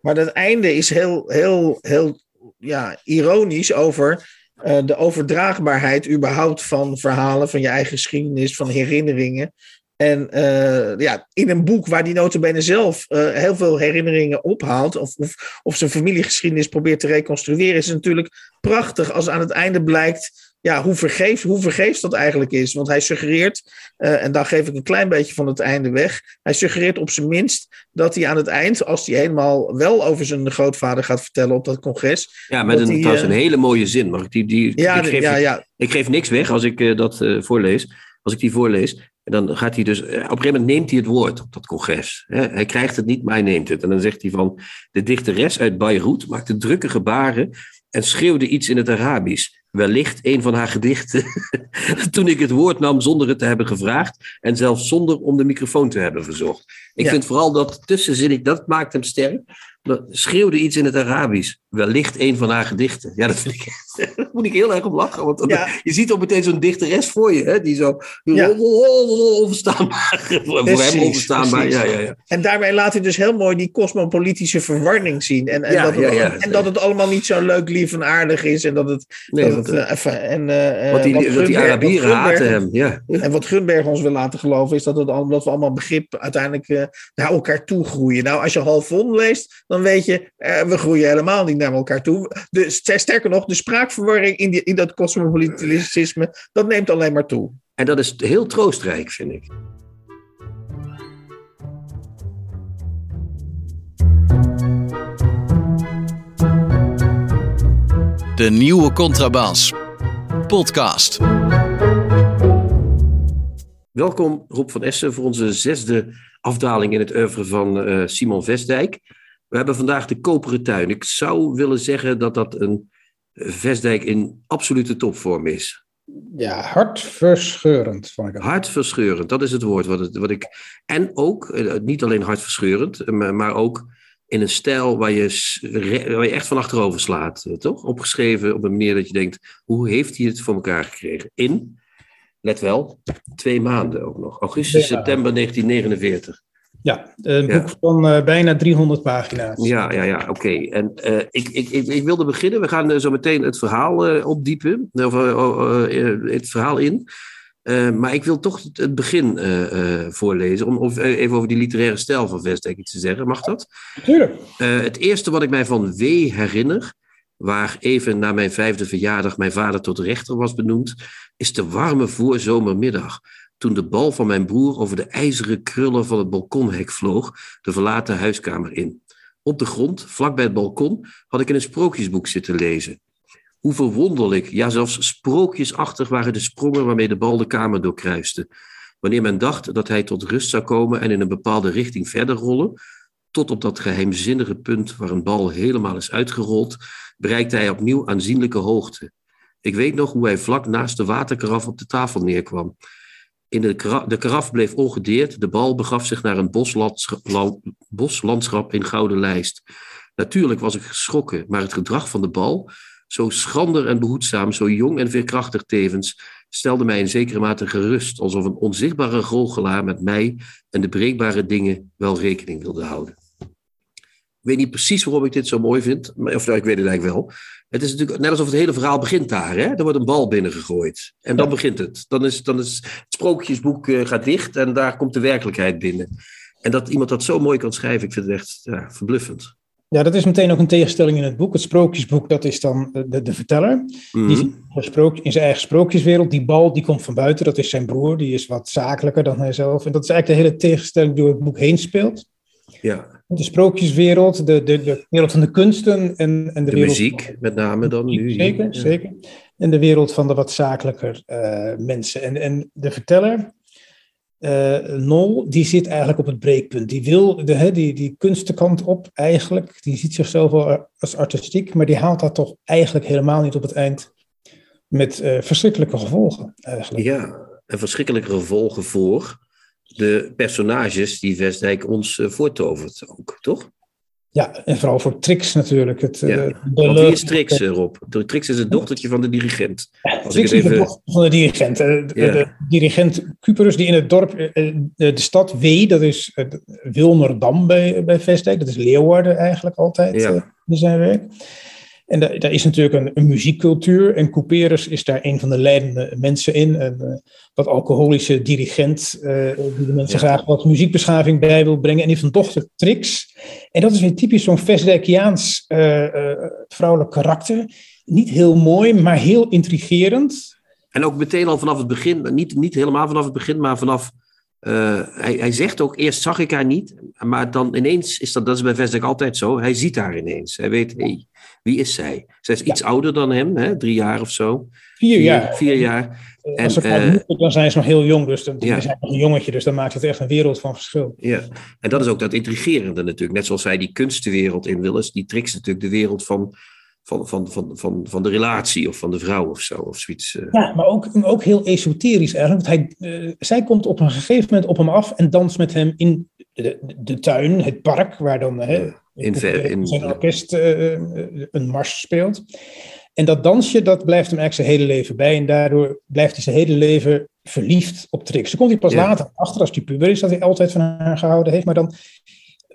maar het einde is heel, heel, heel ja, ironisch over de overdraagbaarheid überhaupt van verhalen, van je eigen geschiedenis, van herinneringen. En uh, ja, in een boek waar die notabene zelf uh, heel veel herinneringen ophaalt, of, of, of zijn familiegeschiedenis probeert te reconstrueren, is het natuurlijk prachtig als aan het einde blijkt ja, hoe, vergeefs, hoe vergeefs dat eigenlijk is. Want hij suggereert, uh, en dan geef ik een klein beetje van het einde weg, hij suggereert op zijn minst dat hij aan het eind, als hij helemaal wel over zijn grootvader gaat vertellen op dat congres. Ja, met een, trouwens een hele mooie zin. Maar die, die, ja, ik, geef, ja, ja. ik geef niks weg als ik dat voorlees. Als ik die voorlees. En dan gaat hij dus, op een gegeven moment neemt hij het woord op dat congres. Hij krijgt het niet, maar hij neemt het. En dan zegt hij van, de dichteres uit Beirut maakte drukke gebaren en schreeuwde iets in het Arabisch. Wellicht een van haar gedichten. Toen ik het woord nam zonder het te hebben gevraagd. En zelfs zonder om de microfoon te hebben verzocht. Ik ja. vind vooral dat tussenzinnig, dat maakt hem sterk. Dat schreeuwde iets in het Arabisch. Wellicht een van haar gedichten. Ja, dat vind ik daar moet ik heel erg om lachen. Want ja. je ziet ook meteen zo'n dichteres voor je. Hè, die zo ja. onverstaanbaar. voor hem onverstaanbaar. Ja, ja, ja. En daarbij laat hij dus heel mooi die cosmopolitische verwarring zien. En, en, dat, het, en dat het allemaal niet zo leuk, lief en aardig is. En dat het... Nee, dat het want, even, en, die, wat die Arabieren haten hem. Ja. En wat Gunberg ons wil laten geloven is dat, het, dat we allemaal begrip uiteindelijk eh, naar elkaar toe groeien. Nou, als je Halfon leest, dan weet je, eh, we groeien helemaal niet naar elkaar toe. De, sterker nog, de spraakverwarring in, die, in dat cosmopolitisme, dat neemt alleen maar toe. En dat is heel troostrijk, vind ik. De nieuwe Contrabas. Podcast. Welkom Rob van Essen voor onze zesde afdaling in het oeuvre van eh, Simon Vestdijk. We hebben vandaag de Koperen Tuin. Ik zou willen zeggen dat dat een Vestdijk in absolute topvorm is. Ja, hartverscheurend vond ik het. Hartverscheurend, dat is het woord wat, het, wat ik... En ook, eh, niet alleen hartverscheurend, eh, maar, maar ook in een stijl waar je, waar je echt van achterover slaat, eh, toch? Opgeschreven op een manier dat je denkt, hoe heeft hij het voor elkaar gekregen? In, let wel, twee maanden ook nog. Augustus, Ja. september 1949. Ja, een Ja. boek van eh, bijna 300 pagina's. Ja, ja, ja, oké. En eh, ik, ik, ik, ik wilde beginnen. We gaan eh, zo meteen het verhaal opdiepen. Of eh, het verhaal in. Maar ik wil toch het- begin voorlezen. Om of, even over die literaire stijl van Vestdijk iets te zeggen. Mag dat? Natuurlijk. Eh, het eerste wat ik mij van W herinner, waar even na mijn vijfde verjaardag mijn vader tot rechter was benoemd, is de warme voorzomermiddag. Toen de bal van mijn broer over de ijzeren krullen van het balkonhek vloog, de verlaten huiskamer in. Op de grond, vlakbij het balkon, had ik in een sprookjesboek zitten lezen. Hoe verwonderlijk, ja zelfs sprookjesachtig waren de sprongen waarmee de bal de kamer doorkruiste. wanneer men dacht dat hij tot rust zou komen en in een bepaalde richting verder rollen, tot op dat geheimzinnige punt waar een bal helemaal is uitgerold, bereikte hij opnieuw aanzienlijke hoogte. Ik weet nog hoe hij vlak naast de waterkaraf op de tafel neerkwam. In de, kara- de karaf bleef ongedeerd, de bal begaf zich naar een boslandschap, la- boslandschap in gouden lijst. Natuurlijk was ik geschrokken, maar het gedrag van de bal, zo schrander en behoedzaam, zo jong en veerkrachtig tevens, stelde mij in zekere mate gerust, alsof een onzichtbare goochelaar met mij en de breekbare dingen wel rekening wilde houden. Ik weet niet precies waarom ik dit zo mooi vind, maar- of nou, ik weet het eigenlijk wel. Het is natuurlijk net alsof het hele verhaal begint daar. Hè? Er wordt een bal binnengegooid. En dan begint het. Dan is, dan is het sprookjesboek eh, gaat dicht en daar komt de werkelijkheid binnen. En dat iemand dat zo mooi kan schrijven, ik vind het echt ja, verbluffend. Ja, dat is meteen ook een tegenstelling in het boek. Het sprookjesboek, dat is dan de, de verteller. Mhm. Die zit in zijn sprook- in zijn eigen sprookjeswereld. Die bal, die komt van buiten. Dat is zijn broer. Die is wat zakelijker dan hij zelf. En dat is eigenlijk de hele tegenstelling die door het boek heen speelt. Ja, De sprookjeswereld, de, de, de wereld van de kunsten en, en de, de wereld muziek met name dan nu. Zeker, Ja. zeker. En de wereld van de wat zakelijker eh, mensen. En, en de verteller, eh, Nol, die zit eigenlijk op het breekpunt. Die wil de, hè, die, die kunstenkant op eigenlijk. Die ziet zichzelf wel als artistiek, maar die haalt dat toch eigenlijk helemaal niet op het eind. Met eh, verschrikkelijke gevolgen eigenlijk. Ja, en verschrikkelijke gevolgen voor de personages die Westdijk ons eh, voortovert ook, toch? Ja, en vooral voor Trix natuurlijk. Het, eh, Ja, de Want wie is Trix erop? Trix is het dochtertje van de dirigent. Als ik Trix het is de even... dochter van de dirigent. Eh, De, Ja. de dirigent Cuperus, die in het dorp, eh, eh, de, stad W, dat is eh, Wilmerdam bij, bij Vestdijk, dat is Leeuwarden eigenlijk altijd eh, in zijn werk. En da- daar is natuurlijk een, een muziekcultuur en Couperus is daar een van de leidende mensen in. Een eh, wat alcoholische dirigent eh, die de mensen Ja. graag wat muziekbeschaving bij wil brengen. En heeft een dochter Trix. En dat is weer typisch zo'n Vestdijkiaans eh, vrouwelijk karakter. Niet heel mooi, maar heel intrigerend. En ook meteen al vanaf het begin, niet, niet helemaal vanaf het begin, maar vanaf. hij, hij zegt ook, eerst zag ik haar niet, maar dan ineens is dat, dat is bij Vesdek altijd zo. Hij ziet haar ineens. Hij weet, hé, hey, wie is zij? Zij is iets ouder dan hem, hè? drie jaar of zo. Vier jaar. Vier jaar. Eh, Als ze En, elkaar eh, moeten, dan zijn ze nog heel jong. Dus dan Ja. is hij nog een jongetje. Dus dan maakt het echt een wereld van verschil. Ja. En dat is ook dat intrigerende natuurlijk. Net zoals hij die kunstenwereld in wil, is die tricks natuurlijk de wereld van, van, van, van, van, van de relatie of van de vrouw of zo. Of zoiets. eh. Ja, maar ook, ook heel esoterisch eigenlijk. Want hij, eh, zij komt op een gegeven moment op hem af en danst met hem in de, de tuin, het park, waar dan hè, in ver- in- zijn orkest eh, een mars speelt. En dat dansje, dat blijft hem eigenlijk zijn hele leven bij. En daardoor blijft hij zijn hele leven verliefd op Trix. Dan komt hij pas Ja. later achter, als hij puber is, dat hij altijd van haar gehouden heeft. Maar dan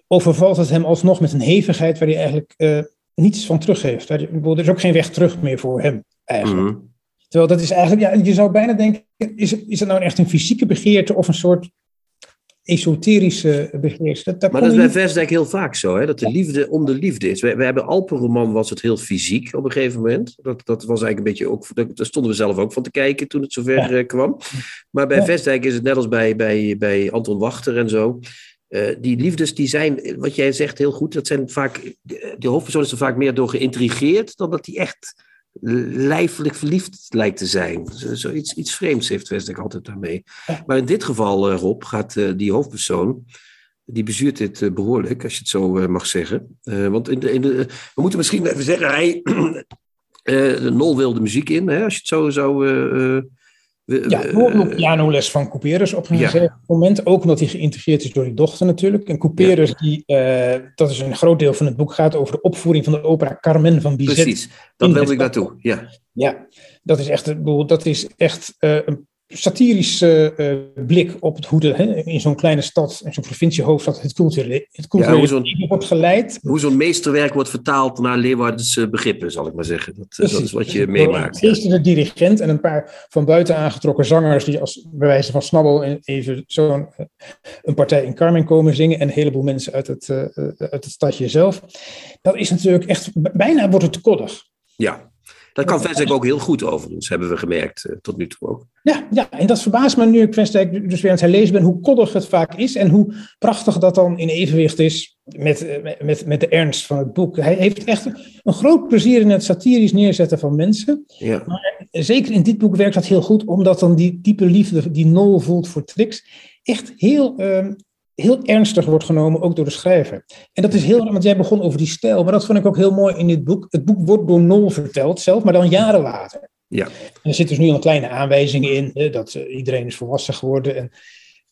overvalt het hem alsnog met een hevigheid waar hij eigenlijk eh, niets van teruggeeft. Er is ook geen weg terug meer voor hem, eigenlijk. Mhm. Terwijl dat is eigenlijk, ja, je zou bijna denken, is het, is het nou echt een fysieke begeerte of een soort esoterische begeerte? Dat, dat Maar dat is bij Versdijk heel vaak zo, hè? dat de liefde om de liefde is. We, we hebben Alpenroman was het heel fysiek op een gegeven moment. Dat, dat was eigenlijk een beetje ook, daar stonden we zelf ook van te kijken toen het zover Ja. eh, kwam. Maar bij Ja. Versdijk is het net als bij, bij, bij Anton Wachter en zo. Eh, die liefdes die zijn, wat jij zegt heel goed, dat zijn vaak, de hoofdpersoon is er vaak meer door geïntrigeerd dan dat hij echt lijfelijk verliefd lijkt te zijn. Zo- Zoiets iets vreemds heeft Versdijk altijd daarmee. Maar in dit geval, eh, Rob, gaat eh, die hoofdpersoon, die bezuurt dit eh, behoorlijk, als je het zo eh, mag zeggen. Eh, want in de, in de, we moeten misschien even zeggen, hij, eh, Nol wil de muziek in, hè, als je het zo zou... Ja, we horen ook pianoles van Couperus op een ja. gegeven moment. Ook omdat hij geïntegreerd is door die dochter natuurlijk. En Couperus, die, eh, dat is een groot deel van het boek, gaat over de opvoering van de opera Carmen van Bizet. precies, dat wilde ik naartoe. Ja, Ja, dat is echt, dat is echt eh, een satirische eh, blik op het hoe de, hè, in zo'n kleine stad, in zo'n provinciehoofdstad, het culturele, het culturele wordt geleid. hoe zo'n meesterwerk wordt vertaald naar Leeuwardense begrippen, zal ik maar zeggen. Dat, eh, dat is wat je meemaakt. Eerst de dirigent en een paar van buiten aangetrokken zangers die als bij wijze van snabbel even zo'n eh, een partij in Carmen komen zingen en een heleboel mensen uit het, uit het stadje zelf. Dat is natuurlijk echt, bijna wordt het te koddig. Ja, Dat kan Vesdijk ook heel goed overigens, hebben we gemerkt uh, tot nu toe ook. Ja, ja, en dat verbaast me nu ik dus weer aan het lezen ben, hoe koddig het vaak is en hoe prachtig dat dan in evenwicht is met, met, met de ernst van het boek. Hij heeft echt een groot plezier in het satirisch neerzetten van mensen. Ja. Maar zeker in dit boek werkt dat heel goed, omdat dan die diepe liefde die Nol voelt voor Trix echt heel, uh, heel ernstig wordt genomen, ook door de schrijver. En dat is heel, want jij begon over die stijl, maar dat vond ik ook heel mooi in dit boek. Het boek wordt door Nol verteld zelf, maar dan jaren later. Ja. En er zit dus nu al een kleine aanwijzingen in, hè, dat uh, iedereen is volwassen geworden en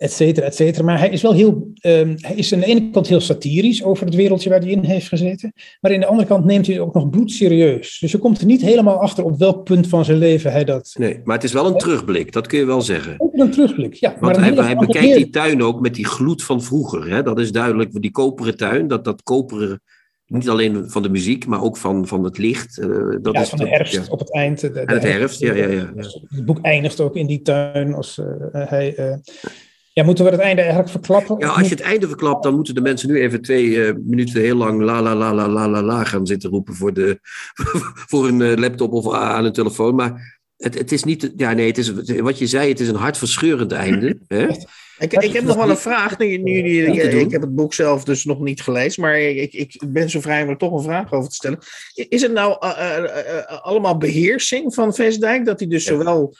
et cetera, et cetera. Maar hij is wel heel, um, hij is aan de ene kant heel satirisch over het wereldje waar hij in heeft gezeten. Maar aan de andere kant neemt hij ook nog bloedserieus. Dus je komt er niet helemaal achter op welk punt van zijn leven hij dat... Nee, maar het is wel een terugblik, dat kun je wel zeggen. Ook een terugblik, ja. Want hij, hij bekijkt die tuin ook met die gloed van vroeger. Hè? Dat is duidelijk, die koperen tuin, dat, dat koperen... Niet alleen van de muziek, maar ook van, van het licht. Uh, dat ja, is van de herfst ja. op het eind. De, de en het herfst, ja, ja, ja, ja. Het boek eindigt ook in die tuin als uh, hij... Uh, ja, moeten we het einde eigenlijk verklappen? Ja, als je het einde verklapt, dan moeten de mensen nu even twee uh, minuten heel lang la la la la la la la gaan zitten roepen voor, de, voor een uh, laptop of aan een telefoon. Maar het, het is niet, ja nee, het is, wat je zei, het is een hartverscheurend einde. Hè? Ik, ik heb nog wel een vraag. Nu, nu, nu, ik, ik heb het boek zelf dus nog niet gelezen, maar ik, ik ben zo vrij om er toch een vraag over te stellen. Is het nou uh, uh, uh, allemaal beheersing van Vestdijk? Dat hij dus ja. zowel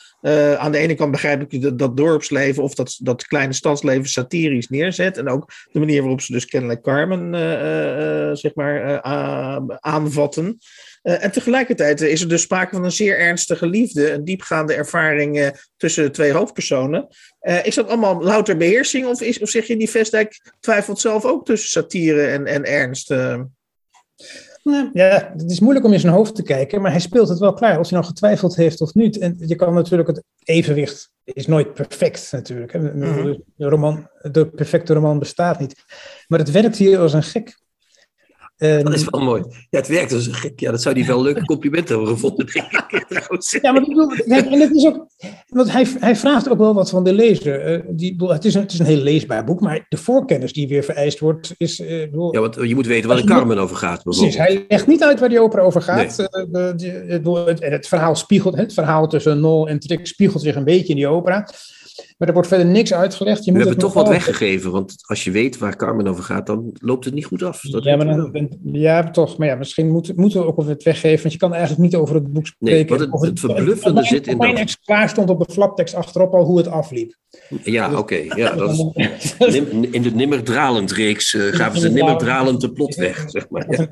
aan de ene kant begrijp ik dat, dat dorpsleven of dat, dat kleine stadsleven satirisch neerzet. En ook de manier waarop ze dus kennelijk Carmen zeg maar, aanvatten. Uh, en tegelijkertijd is er dus sprake van een zeer ernstige liefde, een diepgaande ervaring uh, tussen de twee hoofdpersonen. Uh, is dat allemaal louter beheersing of, is, of zeg je die Vestdijk twijfelt zelf ook tussen satire en, en ernst? Ja, het is moeilijk om in zijn hoofd te kijken, maar hij speelt het wel klaar, of hij nou getwijfeld heeft of niet. En je kan natuurlijk, het evenwicht is nooit perfect natuurlijk. Hè. De, roman, de perfecte roman bestaat niet. Maar het werkt hier als een gek. Um, dat is wel mooi. Ja, het werkt als een gek. Ja, dat zou hij wel leuke compliment hebben gevonden, denk ik. Trouwens. Ja, maar ik bedoel, en het is ook, want hij, hij vraagt ook wel wat van de lezer. Uh, die, het, is een, het is een heel leesbaar boek, maar de voorkennis die weer vereist wordt, is. Uh, bedoel, ja, want je moet weten waar de Carmen over gaat. Precies, hij legt niet uit waar die opera over gaat. Nee. Uh, de, het, het verhaal spiegelt, het verhaal tussen Nol en Trick spiegelt zich een beetje in die opera. Maar er wordt verder niks uitgelegd. Je We moet hebben toch wat weggegeven, want als je weet waar Carmen over gaat, dan loopt het niet goed af. Dat ja, maar dan, ja, toch. Maar ja, misschien moeten, moeten we ook over het weggeven, want je kan eigenlijk niet over het boek spreken. Nee, het, het, verbluffende het, zit in Mijn exemplaar stond op de flaptekst achterop al hoe het afliep. Ja, oké. Okay, ja, dat is, in de Nimmerdralend reeks uh, gaven ze Nimmerdralend de plot weg, zeg maar. Ja.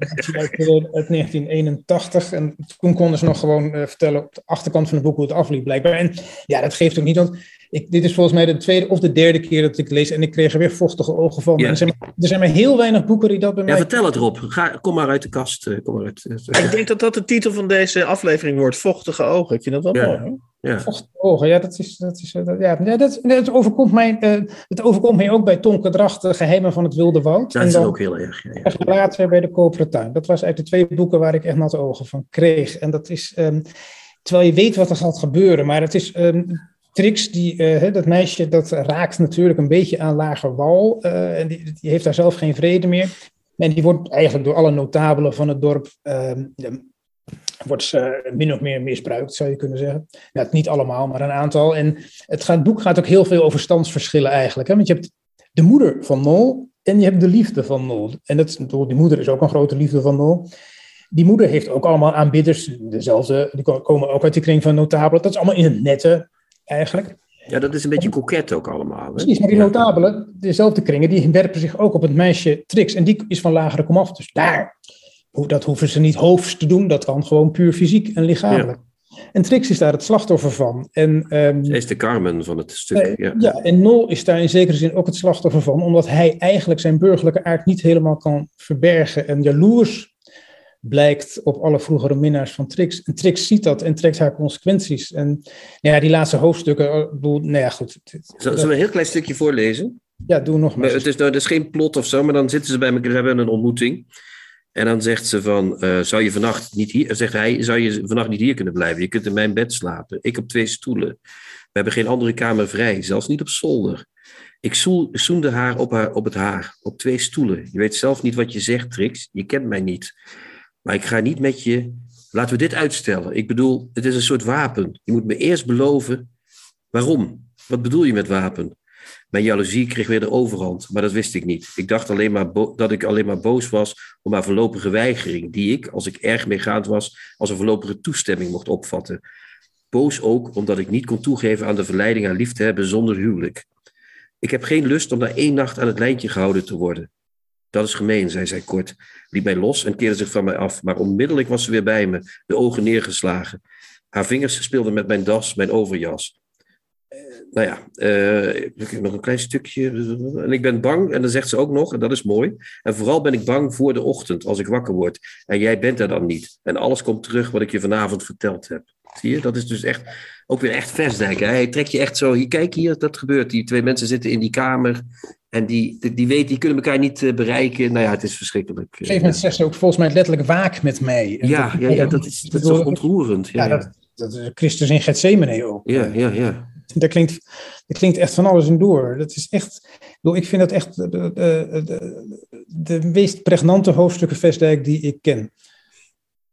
Uit 1981 en toen konden ze nog gewoon uh, vertellen op de achterkant van het boek hoe het afliep, blijkbaar. En ja, dat geeft ook niet, want ik, dit is volgens mij de tweede of de derde keer dat ik lees en ik kreeg er weer vochtige ogen van. Ja. Er, zijn, er zijn maar heel weinig boeken die dat bij ja, mij... vertel het Rob. Ga, kom maar uit de kast. Kom maar uit, ik denk dat dat de titel van deze aflevering wordt. Vochtige ogen. Ik vind dat wel ja. mooi. Hè? Ja. Vochtige ogen, ja, dat, is, dat, is, dat, ja, dat, dat overkomt mij, uh, het overkomt mij ook bij Tonke Dracht, de geheimen van het wilde woud. Dat is ook heel erg. Ja, ja. Later bij de Koperen Tuin. Dat was uit de twee boeken waar ik echt natte ogen van kreeg. En dat is, um, terwijl je weet wat er gaat gebeuren, maar het is... Um, Trix, die, uh, dat meisje, dat raakt natuurlijk een beetje aan lager wal. Uh, en die, die, heeft daar zelf geen vrede meer. En die wordt eigenlijk door alle notabelen van het dorp. Uh, wordt ze min of meer misbruikt, zou je kunnen zeggen. Ja, niet allemaal, maar een aantal. En het, gaat, boek gaat ook heel veel over standsverschillen eigenlijk. Hè? Want je hebt de moeder van Nol en je hebt de liefde van Nol. En dat, die moeder is ook een grote liefde van Nol. Die moeder heeft ook allemaal aanbidders, dezelfde, die komen ook uit de kring van notabelen. Dat is allemaal in het nette eigenlijk. Ja, dat is een beetje koket ook allemaal. Hè? Precies, maar die notabelen, dezelfde kringen, die werpen zich ook op het meisje Trix. En die is van lagere komaf. Dus daar, dat hoeven ze niet hoofds te doen. Dat kan gewoon puur fysiek en lichamelijk. Ja. En Trix is daar het slachtoffer van. En, um, Zij is de Carmen van het stuk. Uh, ja. ja, en Nol is daar in zekere zin ook het slachtoffer van. Omdat hij eigenlijk zijn burgerlijke aard niet helemaal kan verbergen. En jaloers blijkt op alle vroegere minnaars van Trix. En Trix ziet dat en trekt haar consequenties. En nou ja, die laatste hoofdstukken, bedoel, nou ja, goed. Zullen we een heel klein stukje voorlezen? Ja, doe nog maar. Het is, nou, het is geen plot of zo, maar dan zitten ze bij elkaar, hebben een ontmoeting. En dan zegt ze van, uh, zou je vannacht niet hier, zegt hij, zou je vannacht niet hier kunnen blijven? Je kunt in mijn bed slapen. Ik op twee stoelen. We hebben geen andere kamer vrij, zelfs niet op zolder. Ik zoende haar op, haar op het haar, op twee stoelen. Je weet zelf niet wat je zegt, Trix. Je kent mij niet. Maar ik ga niet met je laten we dit uitstellen. Ik bedoel, het is een soort wapen. Je moet me eerst beloven. Waarom? Wat bedoel je met wapen? Mijn jaloezie kreeg weer de overhand, maar dat wist ik niet. Ik dacht alleen maar dat ik alleen maar boos was om haar voorlopige weigering, die ik, als ik erg meegaand was, als een voorlopige toestemming mocht opvatten. Boos ook omdat ik niet kon toegeven aan de verleiding haar lief te hebben zonder huwelijk. Ik heb geen lust om na één nacht aan het lijntje gehouden te worden. Dat is gemeen, zei zij kort, liet mij los en keerde zich van mij af, maar onmiddellijk was ze weer bij me, de ogen neergeslagen. Haar vingers speelden met mijn das, mijn overjas nou ja, ik heb nog een klein stukje. En ik ben bang, en dan zegt ze ook nog, en dat is mooi. En vooral ben ik bang voor de ochtend, als ik wakker word. En jij bent er dan niet. En alles komt terug wat ik je vanavond verteld heb. Zie je, dat is dus echt, ook weer echt Vestdijk. Hij trekt je echt zo, hier, kijk hier, dat gebeurt. Die twee mensen zitten in die kamer. En die, die, die weten, die kunnen elkaar niet uh, bereiken. Nou ja, het is verschrikkelijk. Op een gegeven moment zegt ze ook volgens mij letterlijk waak met mij. ja, ja, ja, dat is, dat is toch ontroerend. Ja, ja, Dat, dat is Christus in Gethsemane ook. Ja, ja, ja. Daar klinkt, daar klinkt echt van alles in door. Dat is echt, ik vind dat echt de, de, de, de meest pregnante hoofdstukken Vestdijk die ik ken.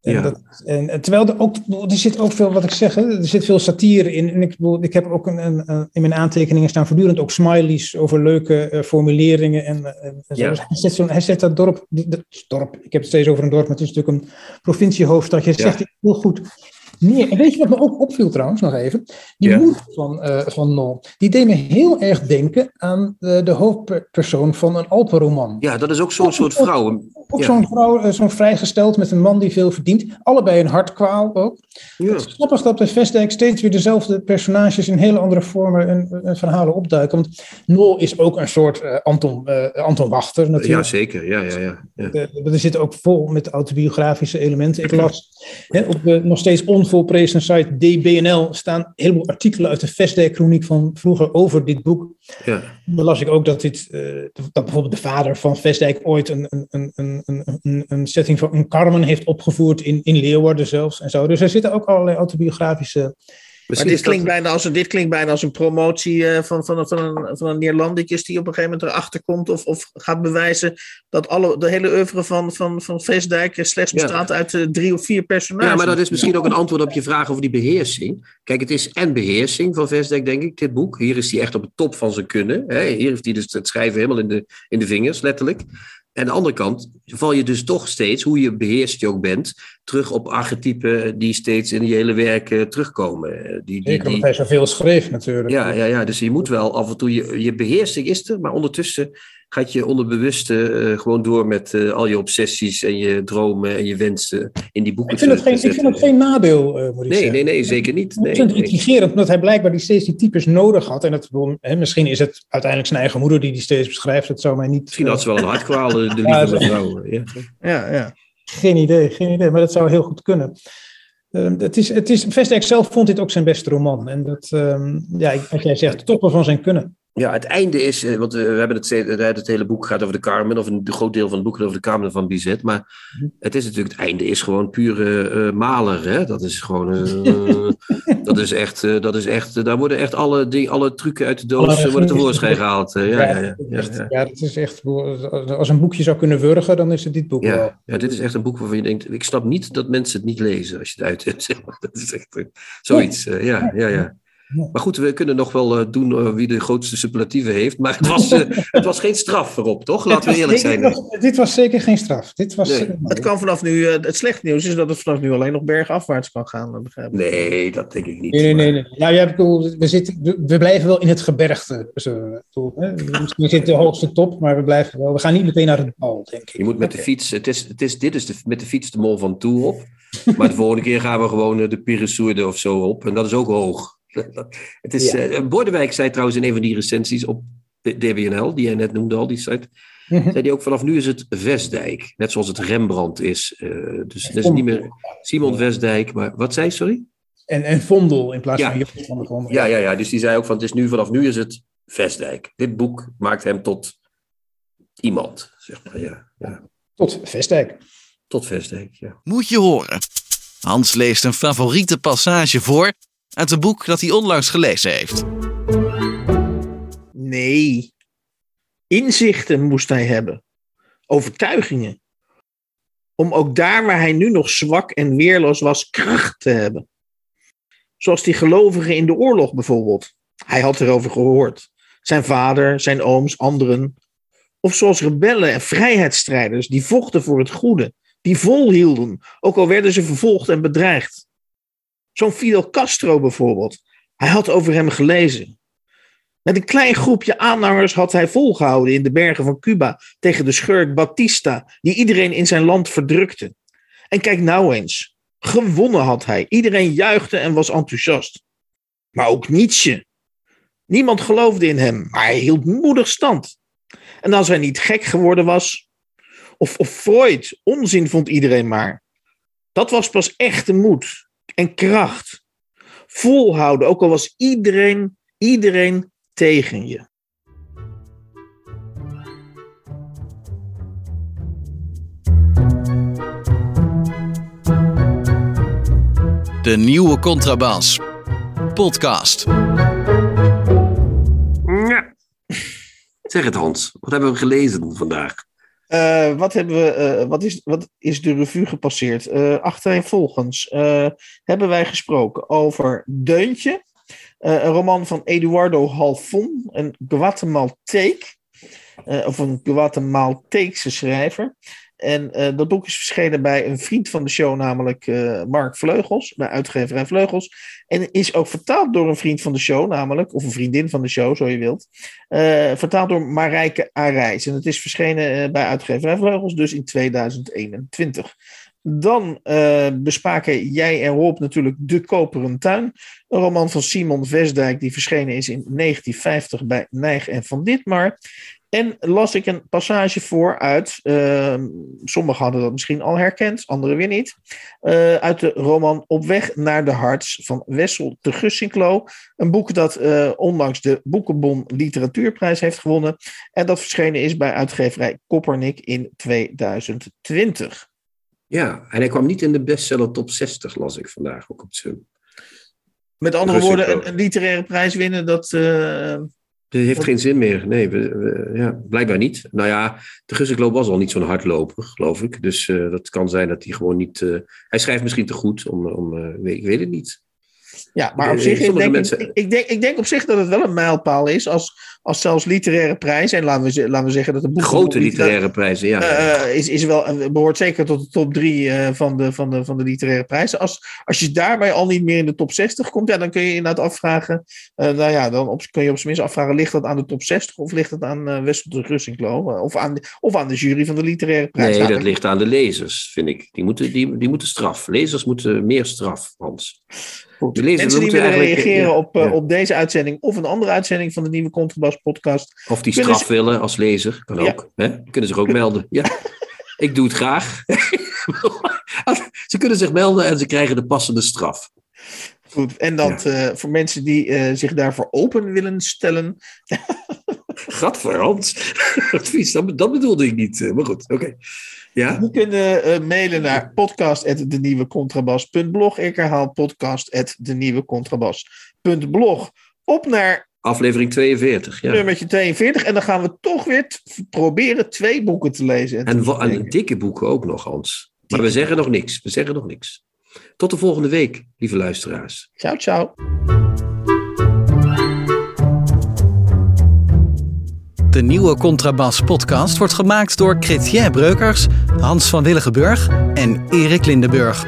En, Ja. dat, en, terwijl er ook, er zit ook veel, wat ik zeg, hè, er zit veel satire in. En ik, ik heb ook een, in mijn aantekeningen staan voortdurend ook smileys over leuke eh, formuleringen. En, en, en zo. Ja. Dus hij, zet zo'n, hij zet dat dorp, dat dorp, ik heb het steeds over een dorp, maar het is natuurlijk een provinciehoofdstad. Je zegt heel goed En weet je wat me ook opviel trouwens, nog even? Die Ja. moeder van, eh van Nol, die deed me heel erg denken aan de, de hoofdpersoon van een Alpenroman. Ja, dat is ook zo'n soort vrouw. Ook Ja. zo'n vrouw, eh, zo'n vrijgesteld met een man die veel verdient. Allebei een hartkwaal ook. Ja. Het is grappig dat bij Vestdijk steeds weer dezelfde personages in hele andere vormen en, en verhalen opduiken. Want Nol is ook een soort eh, Anton, Anton Wachter ja, natuurlijk. zeker. Ja, ja, ja. ja. Er zit ook vol met autobiografische elementen. Ik las hè, op de nog steeds onvolprezen site DBNL staan een heleboel artikelen uit de Vestdijk-chroniek van vroeger over dit boek. ja. Dan las ik ook dat, dit, eh, dat bijvoorbeeld de vader van Vestdijk ooit een, een, een, een, een, een, een setting van een Carmen heeft opgevoerd in, in Leeuwarden zelfs en zo. Dus er zitten ook allerlei autobiografische. Maar dit dat- klinkt, bijna als een, dit klinkt bijna als een promotie eh, van, van, van, een, van een Neerlandicus die op een gegeven moment erachter komt of, of gaat bewijzen dat alle, de hele oeuvre van, van, van Vestdijk slechts Ja. bestaat uit eh, drie of vier personages. Ja, maar dat is misschien ook een antwoord op je vraag over die beheersing. Kijk, het is en beheersing van Vestdijk, denk ik, dit boek. Hier is hij echt op het top van zijn kunnen. Hè? Hier heeft hij dus het schrijven helemaal in de, in de vingers, letterlijk. En aan de andere kant val je dus toch steeds, hoe je beheerst je ook bent, terug op archetypen die steeds in je hele werk terugkomen. Eh, Die, die, Zeker omdat die, hij zoveel schreef natuurlijk. ja, ja, ja, dus je moet wel af en toe, je, je beheersing is er, maar ondertussen gaat je onderbewuste eh, gewoon door met eh, al je obsessies en je dromen en je wensen in die boeken Ik vind het te geen, ik vind het geen nadeel, eh, moet ik Nee, zeggen. nee, nee, zeker niet. Nee, Ontzettend nee. intrigerend, omdat hij blijkbaar die steeds die types nodig had. En het, hè, misschien is het uiteindelijk zijn eigen moeder die die steeds beschrijft. Dat zou mij niet... Misschien had ze wel een hartkwaal, de, Ja, lieve dat- mevrouw. Ja. Ja, ja. Geen idee, geen idee, maar dat zou heel goed kunnen. Ehm, het is, het is, Vestdijk zelf vond dit ook zijn beste roman. En dat, ehm, ja, wat jij zegt, toppen van zijn kunnen. Ja, het einde is, eh, want we hebben het, het, hele boek gaat over de Carmen, of een groot deel van het boek gaat over de Carmen van Bizet. Maar het is natuurlijk, het einde is gewoon pure eh, maler. Hè? Dat is gewoon, eh, dat is echt, dat is echt, daar worden echt alle, die, alle trucken uit de doos worden tevoorschijn gehaald. eh, ja, ja, ja, ja, ja. ja, dat is echt, als een boekje zou kunnen wurgen, dan is het dit boek wel. Ja, ja, dit is echt een boek waarvan je denkt, ik snap niet dat mensen het niet lezen als je het uit hebt. Dat is echt zoiets. ja, ja, ja. Maar goed, we kunnen nog wel eh, doen eh, wie de grootste superlatieven heeft. Maar het was, eh, het was geen straf erop, toch? Laten we eerlijk dit, zijn. was, dit was zeker geen straf. Dit was, Nee. Het kan vanaf nu, het slechte nieuws is dat het vanaf nu alleen nog bergafwaarts kan gaan. begrijp ik. Nee, dat denk ik niet. Nee, nee, nee. Nee. Nou, ja, ik bedoel, we, zitten, we blijven wel in het gebergte. Ik bedoel, hè, we zitten de hoogste top, maar we blijven wel. We gaan niet meteen naar het bal, denk ik. Je moet met de fiets, het is, het is, dit is de, met de fiets de mol van Toe op. Maar de volgende keer gaan we gewoon de Piresourde of zo op. En dat is ook hoog. Het is, Ja. eh, Bordewijk zei trouwens in een van die recensies op de DBNL, die jij net noemde al, die site. Mhm. Zei hij ook vanaf nu is het Vestdijk. Net zoals het Rembrandt is. eh, dus het is niet meer Simon Vestdijk. Maar wat zei sorry? En, en Vondel in plaats Ja. van Joop van der Vondel. Ja, ja, ja. Dus die zei ook van het is nu vanaf nu is het Vestdijk. Dit boek maakt hem tot iemand. Zeg maar, ja. ja. Tot Vestdijk. Tot Vestdijk, ja. Moet je horen. Hans leest een favoriete passage voor uit een boek dat hij onlangs gelezen heeft. Nee. Inzichten moest hij hebben. Overtuigingen. om ook daar waar hij nu nog zwak en weerloos was, kracht te hebben. Zoals die gelovigen in de oorlog bijvoorbeeld. Hij had erover gehoord. Zijn vader, zijn ooms, anderen. Of zoals rebellen en vrijheidsstrijders die vochten voor het goede, die volhielden, ook al werden ze vervolgd en bedreigd. Zo'n Fidel Castro bijvoorbeeld. Hij had over hem gelezen. Met een klein groepje aanhangers had hij volgehouden in de bergen van Cuba tegen de schurk Batista, die iedereen in zijn land verdrukte. En kijk nou eens, gewonnen had hij. Iedereen juichte en was enthousiast. Maar ook Nietzsche. Niemand geloofde in hem, maar hij hield moedig stand. En als hij niet gek geworden was, of, of Freud, onzin vond iedereen maar. Dat was pas echte moed en kracht. Volhouden, ook al was iedereen, iedereen tegen je. De nieuwe Contrabas. Podcast. Ja. Zeg het Hans, wat hebben we gelezen vandaag? Uh, wat, hebben we, uh, wat, is, wat is de revue gepasseerd? Uh, achtereenvolgens hebben wij gesproken over Deuntje. een roman van Eduardo Halfon, een Guatemalteek. of een Guatemalteekse schrijver. En uh, dat boek is verschenen bij een vriend van de show, namelijk uh, Mark Vleugels, bij uitgeverij Vleugels. En is ook vertaald door een vriend van de show, namelijk, of een vriendin van de show, zo je wilt. Uh, vertaald door Marijke Arijs. En het is verschenen bij uitgeverij Vleugels, dus in 2021. Dan bespraken jij en Rob natuurlijk De Koperen Tuin. Een roman van Simon Vesdijk, die verschenen is in 1950 bij Nijg en Van Ditmar. En las ik een passage voor uit, uh, sommigen hadden dat misschien al herkend, anderen weer niet, uh, uit de roman Op weg naar de harts van Wessel de Gussinklo. Een boek dat uh, onlangs de Boekenbon Literatuurprijs heeft gewonnen en dat verschenen is bij uitgeverij Koppernik in 2020. Ja, en hij kwam niet in de bestseller top 60, las ik vandaag ook op zijn. Met andere woorden, een, een, literaire prijs winnen, dat... Dat heeft geen zin meer. Nee, we, we, ja, blijkbaar niet. Nou ja, de Gussikloop was al niet zo'n hardloper, geloof ik. Dus uh, dat kan zijn dat hij gewoon niet... Uh, hij schrijft misschien te goed, om, om, uh, ik weet het niet. Ja, maar op zich, ik denk, mensen... ik, ik, denk, ik denk op zich dat het wel een mijlpaal is als, als zelfs literaire prijzen, en laten we, laten we zeggen dat de boek... Grote literaire prijzen, ja. Uh, is, is wel, behoort zeker tot de top drie uh, van, de, van, de, van de literaire prijzen. Als, als je daarbij al niet meer in de top 60 komt, ja, dan kun je inderdaad afvragen, uh, nou ja, dan op, kun je op zijn minst afvragen, ligt dat aan de top 60 of ligt dat aan Wessel de Russinklo? of, aan de, of aan de jury van de literaire prijs? Nee, dat ligt aan de lezers, vind ik. Die moeten, die, die moeten straf. Lezers moeten meer straf, Hans. Goed. Mensen die willen reageren op, ja. op deze uitzending of een andere uitzending van de nieuwe Contrabas podcast. Of die straf ze... willen als lezer, kan ja. ook. Hè? Kunnen zich ook melden. Ja. Ik doe het graag. ze kunnen zich melden en ze krijgen de passende straf. Goed, en dat ja. uh, voor mensen die uh, zich daarvoor open willen stellen. Gadverhand. Advies, dat, dat bedoelde ik niet. Maar goed, oké. Okay. Ja? We kunnen uh, mailen naar podcast.denieuwecontrabas.blog. Ik herhaal podcast.denieuwecontrabas.blog. Op naar Aflevering 42, ja. Nummertje 42. En dan gaan we toch weer proberen twee boeken te lezen. En, en, en dikke boeken ook nog, Hans. Maar we zeggen nog niks. We zeggen nog niks. Tot de volgende week, lieve luisteraars. Ciao, ciao. De nieuwe Contrabas podcast wordt gemaakt door Chrétien Breukers, Hans van Willigenburg en Erik Lindenburg.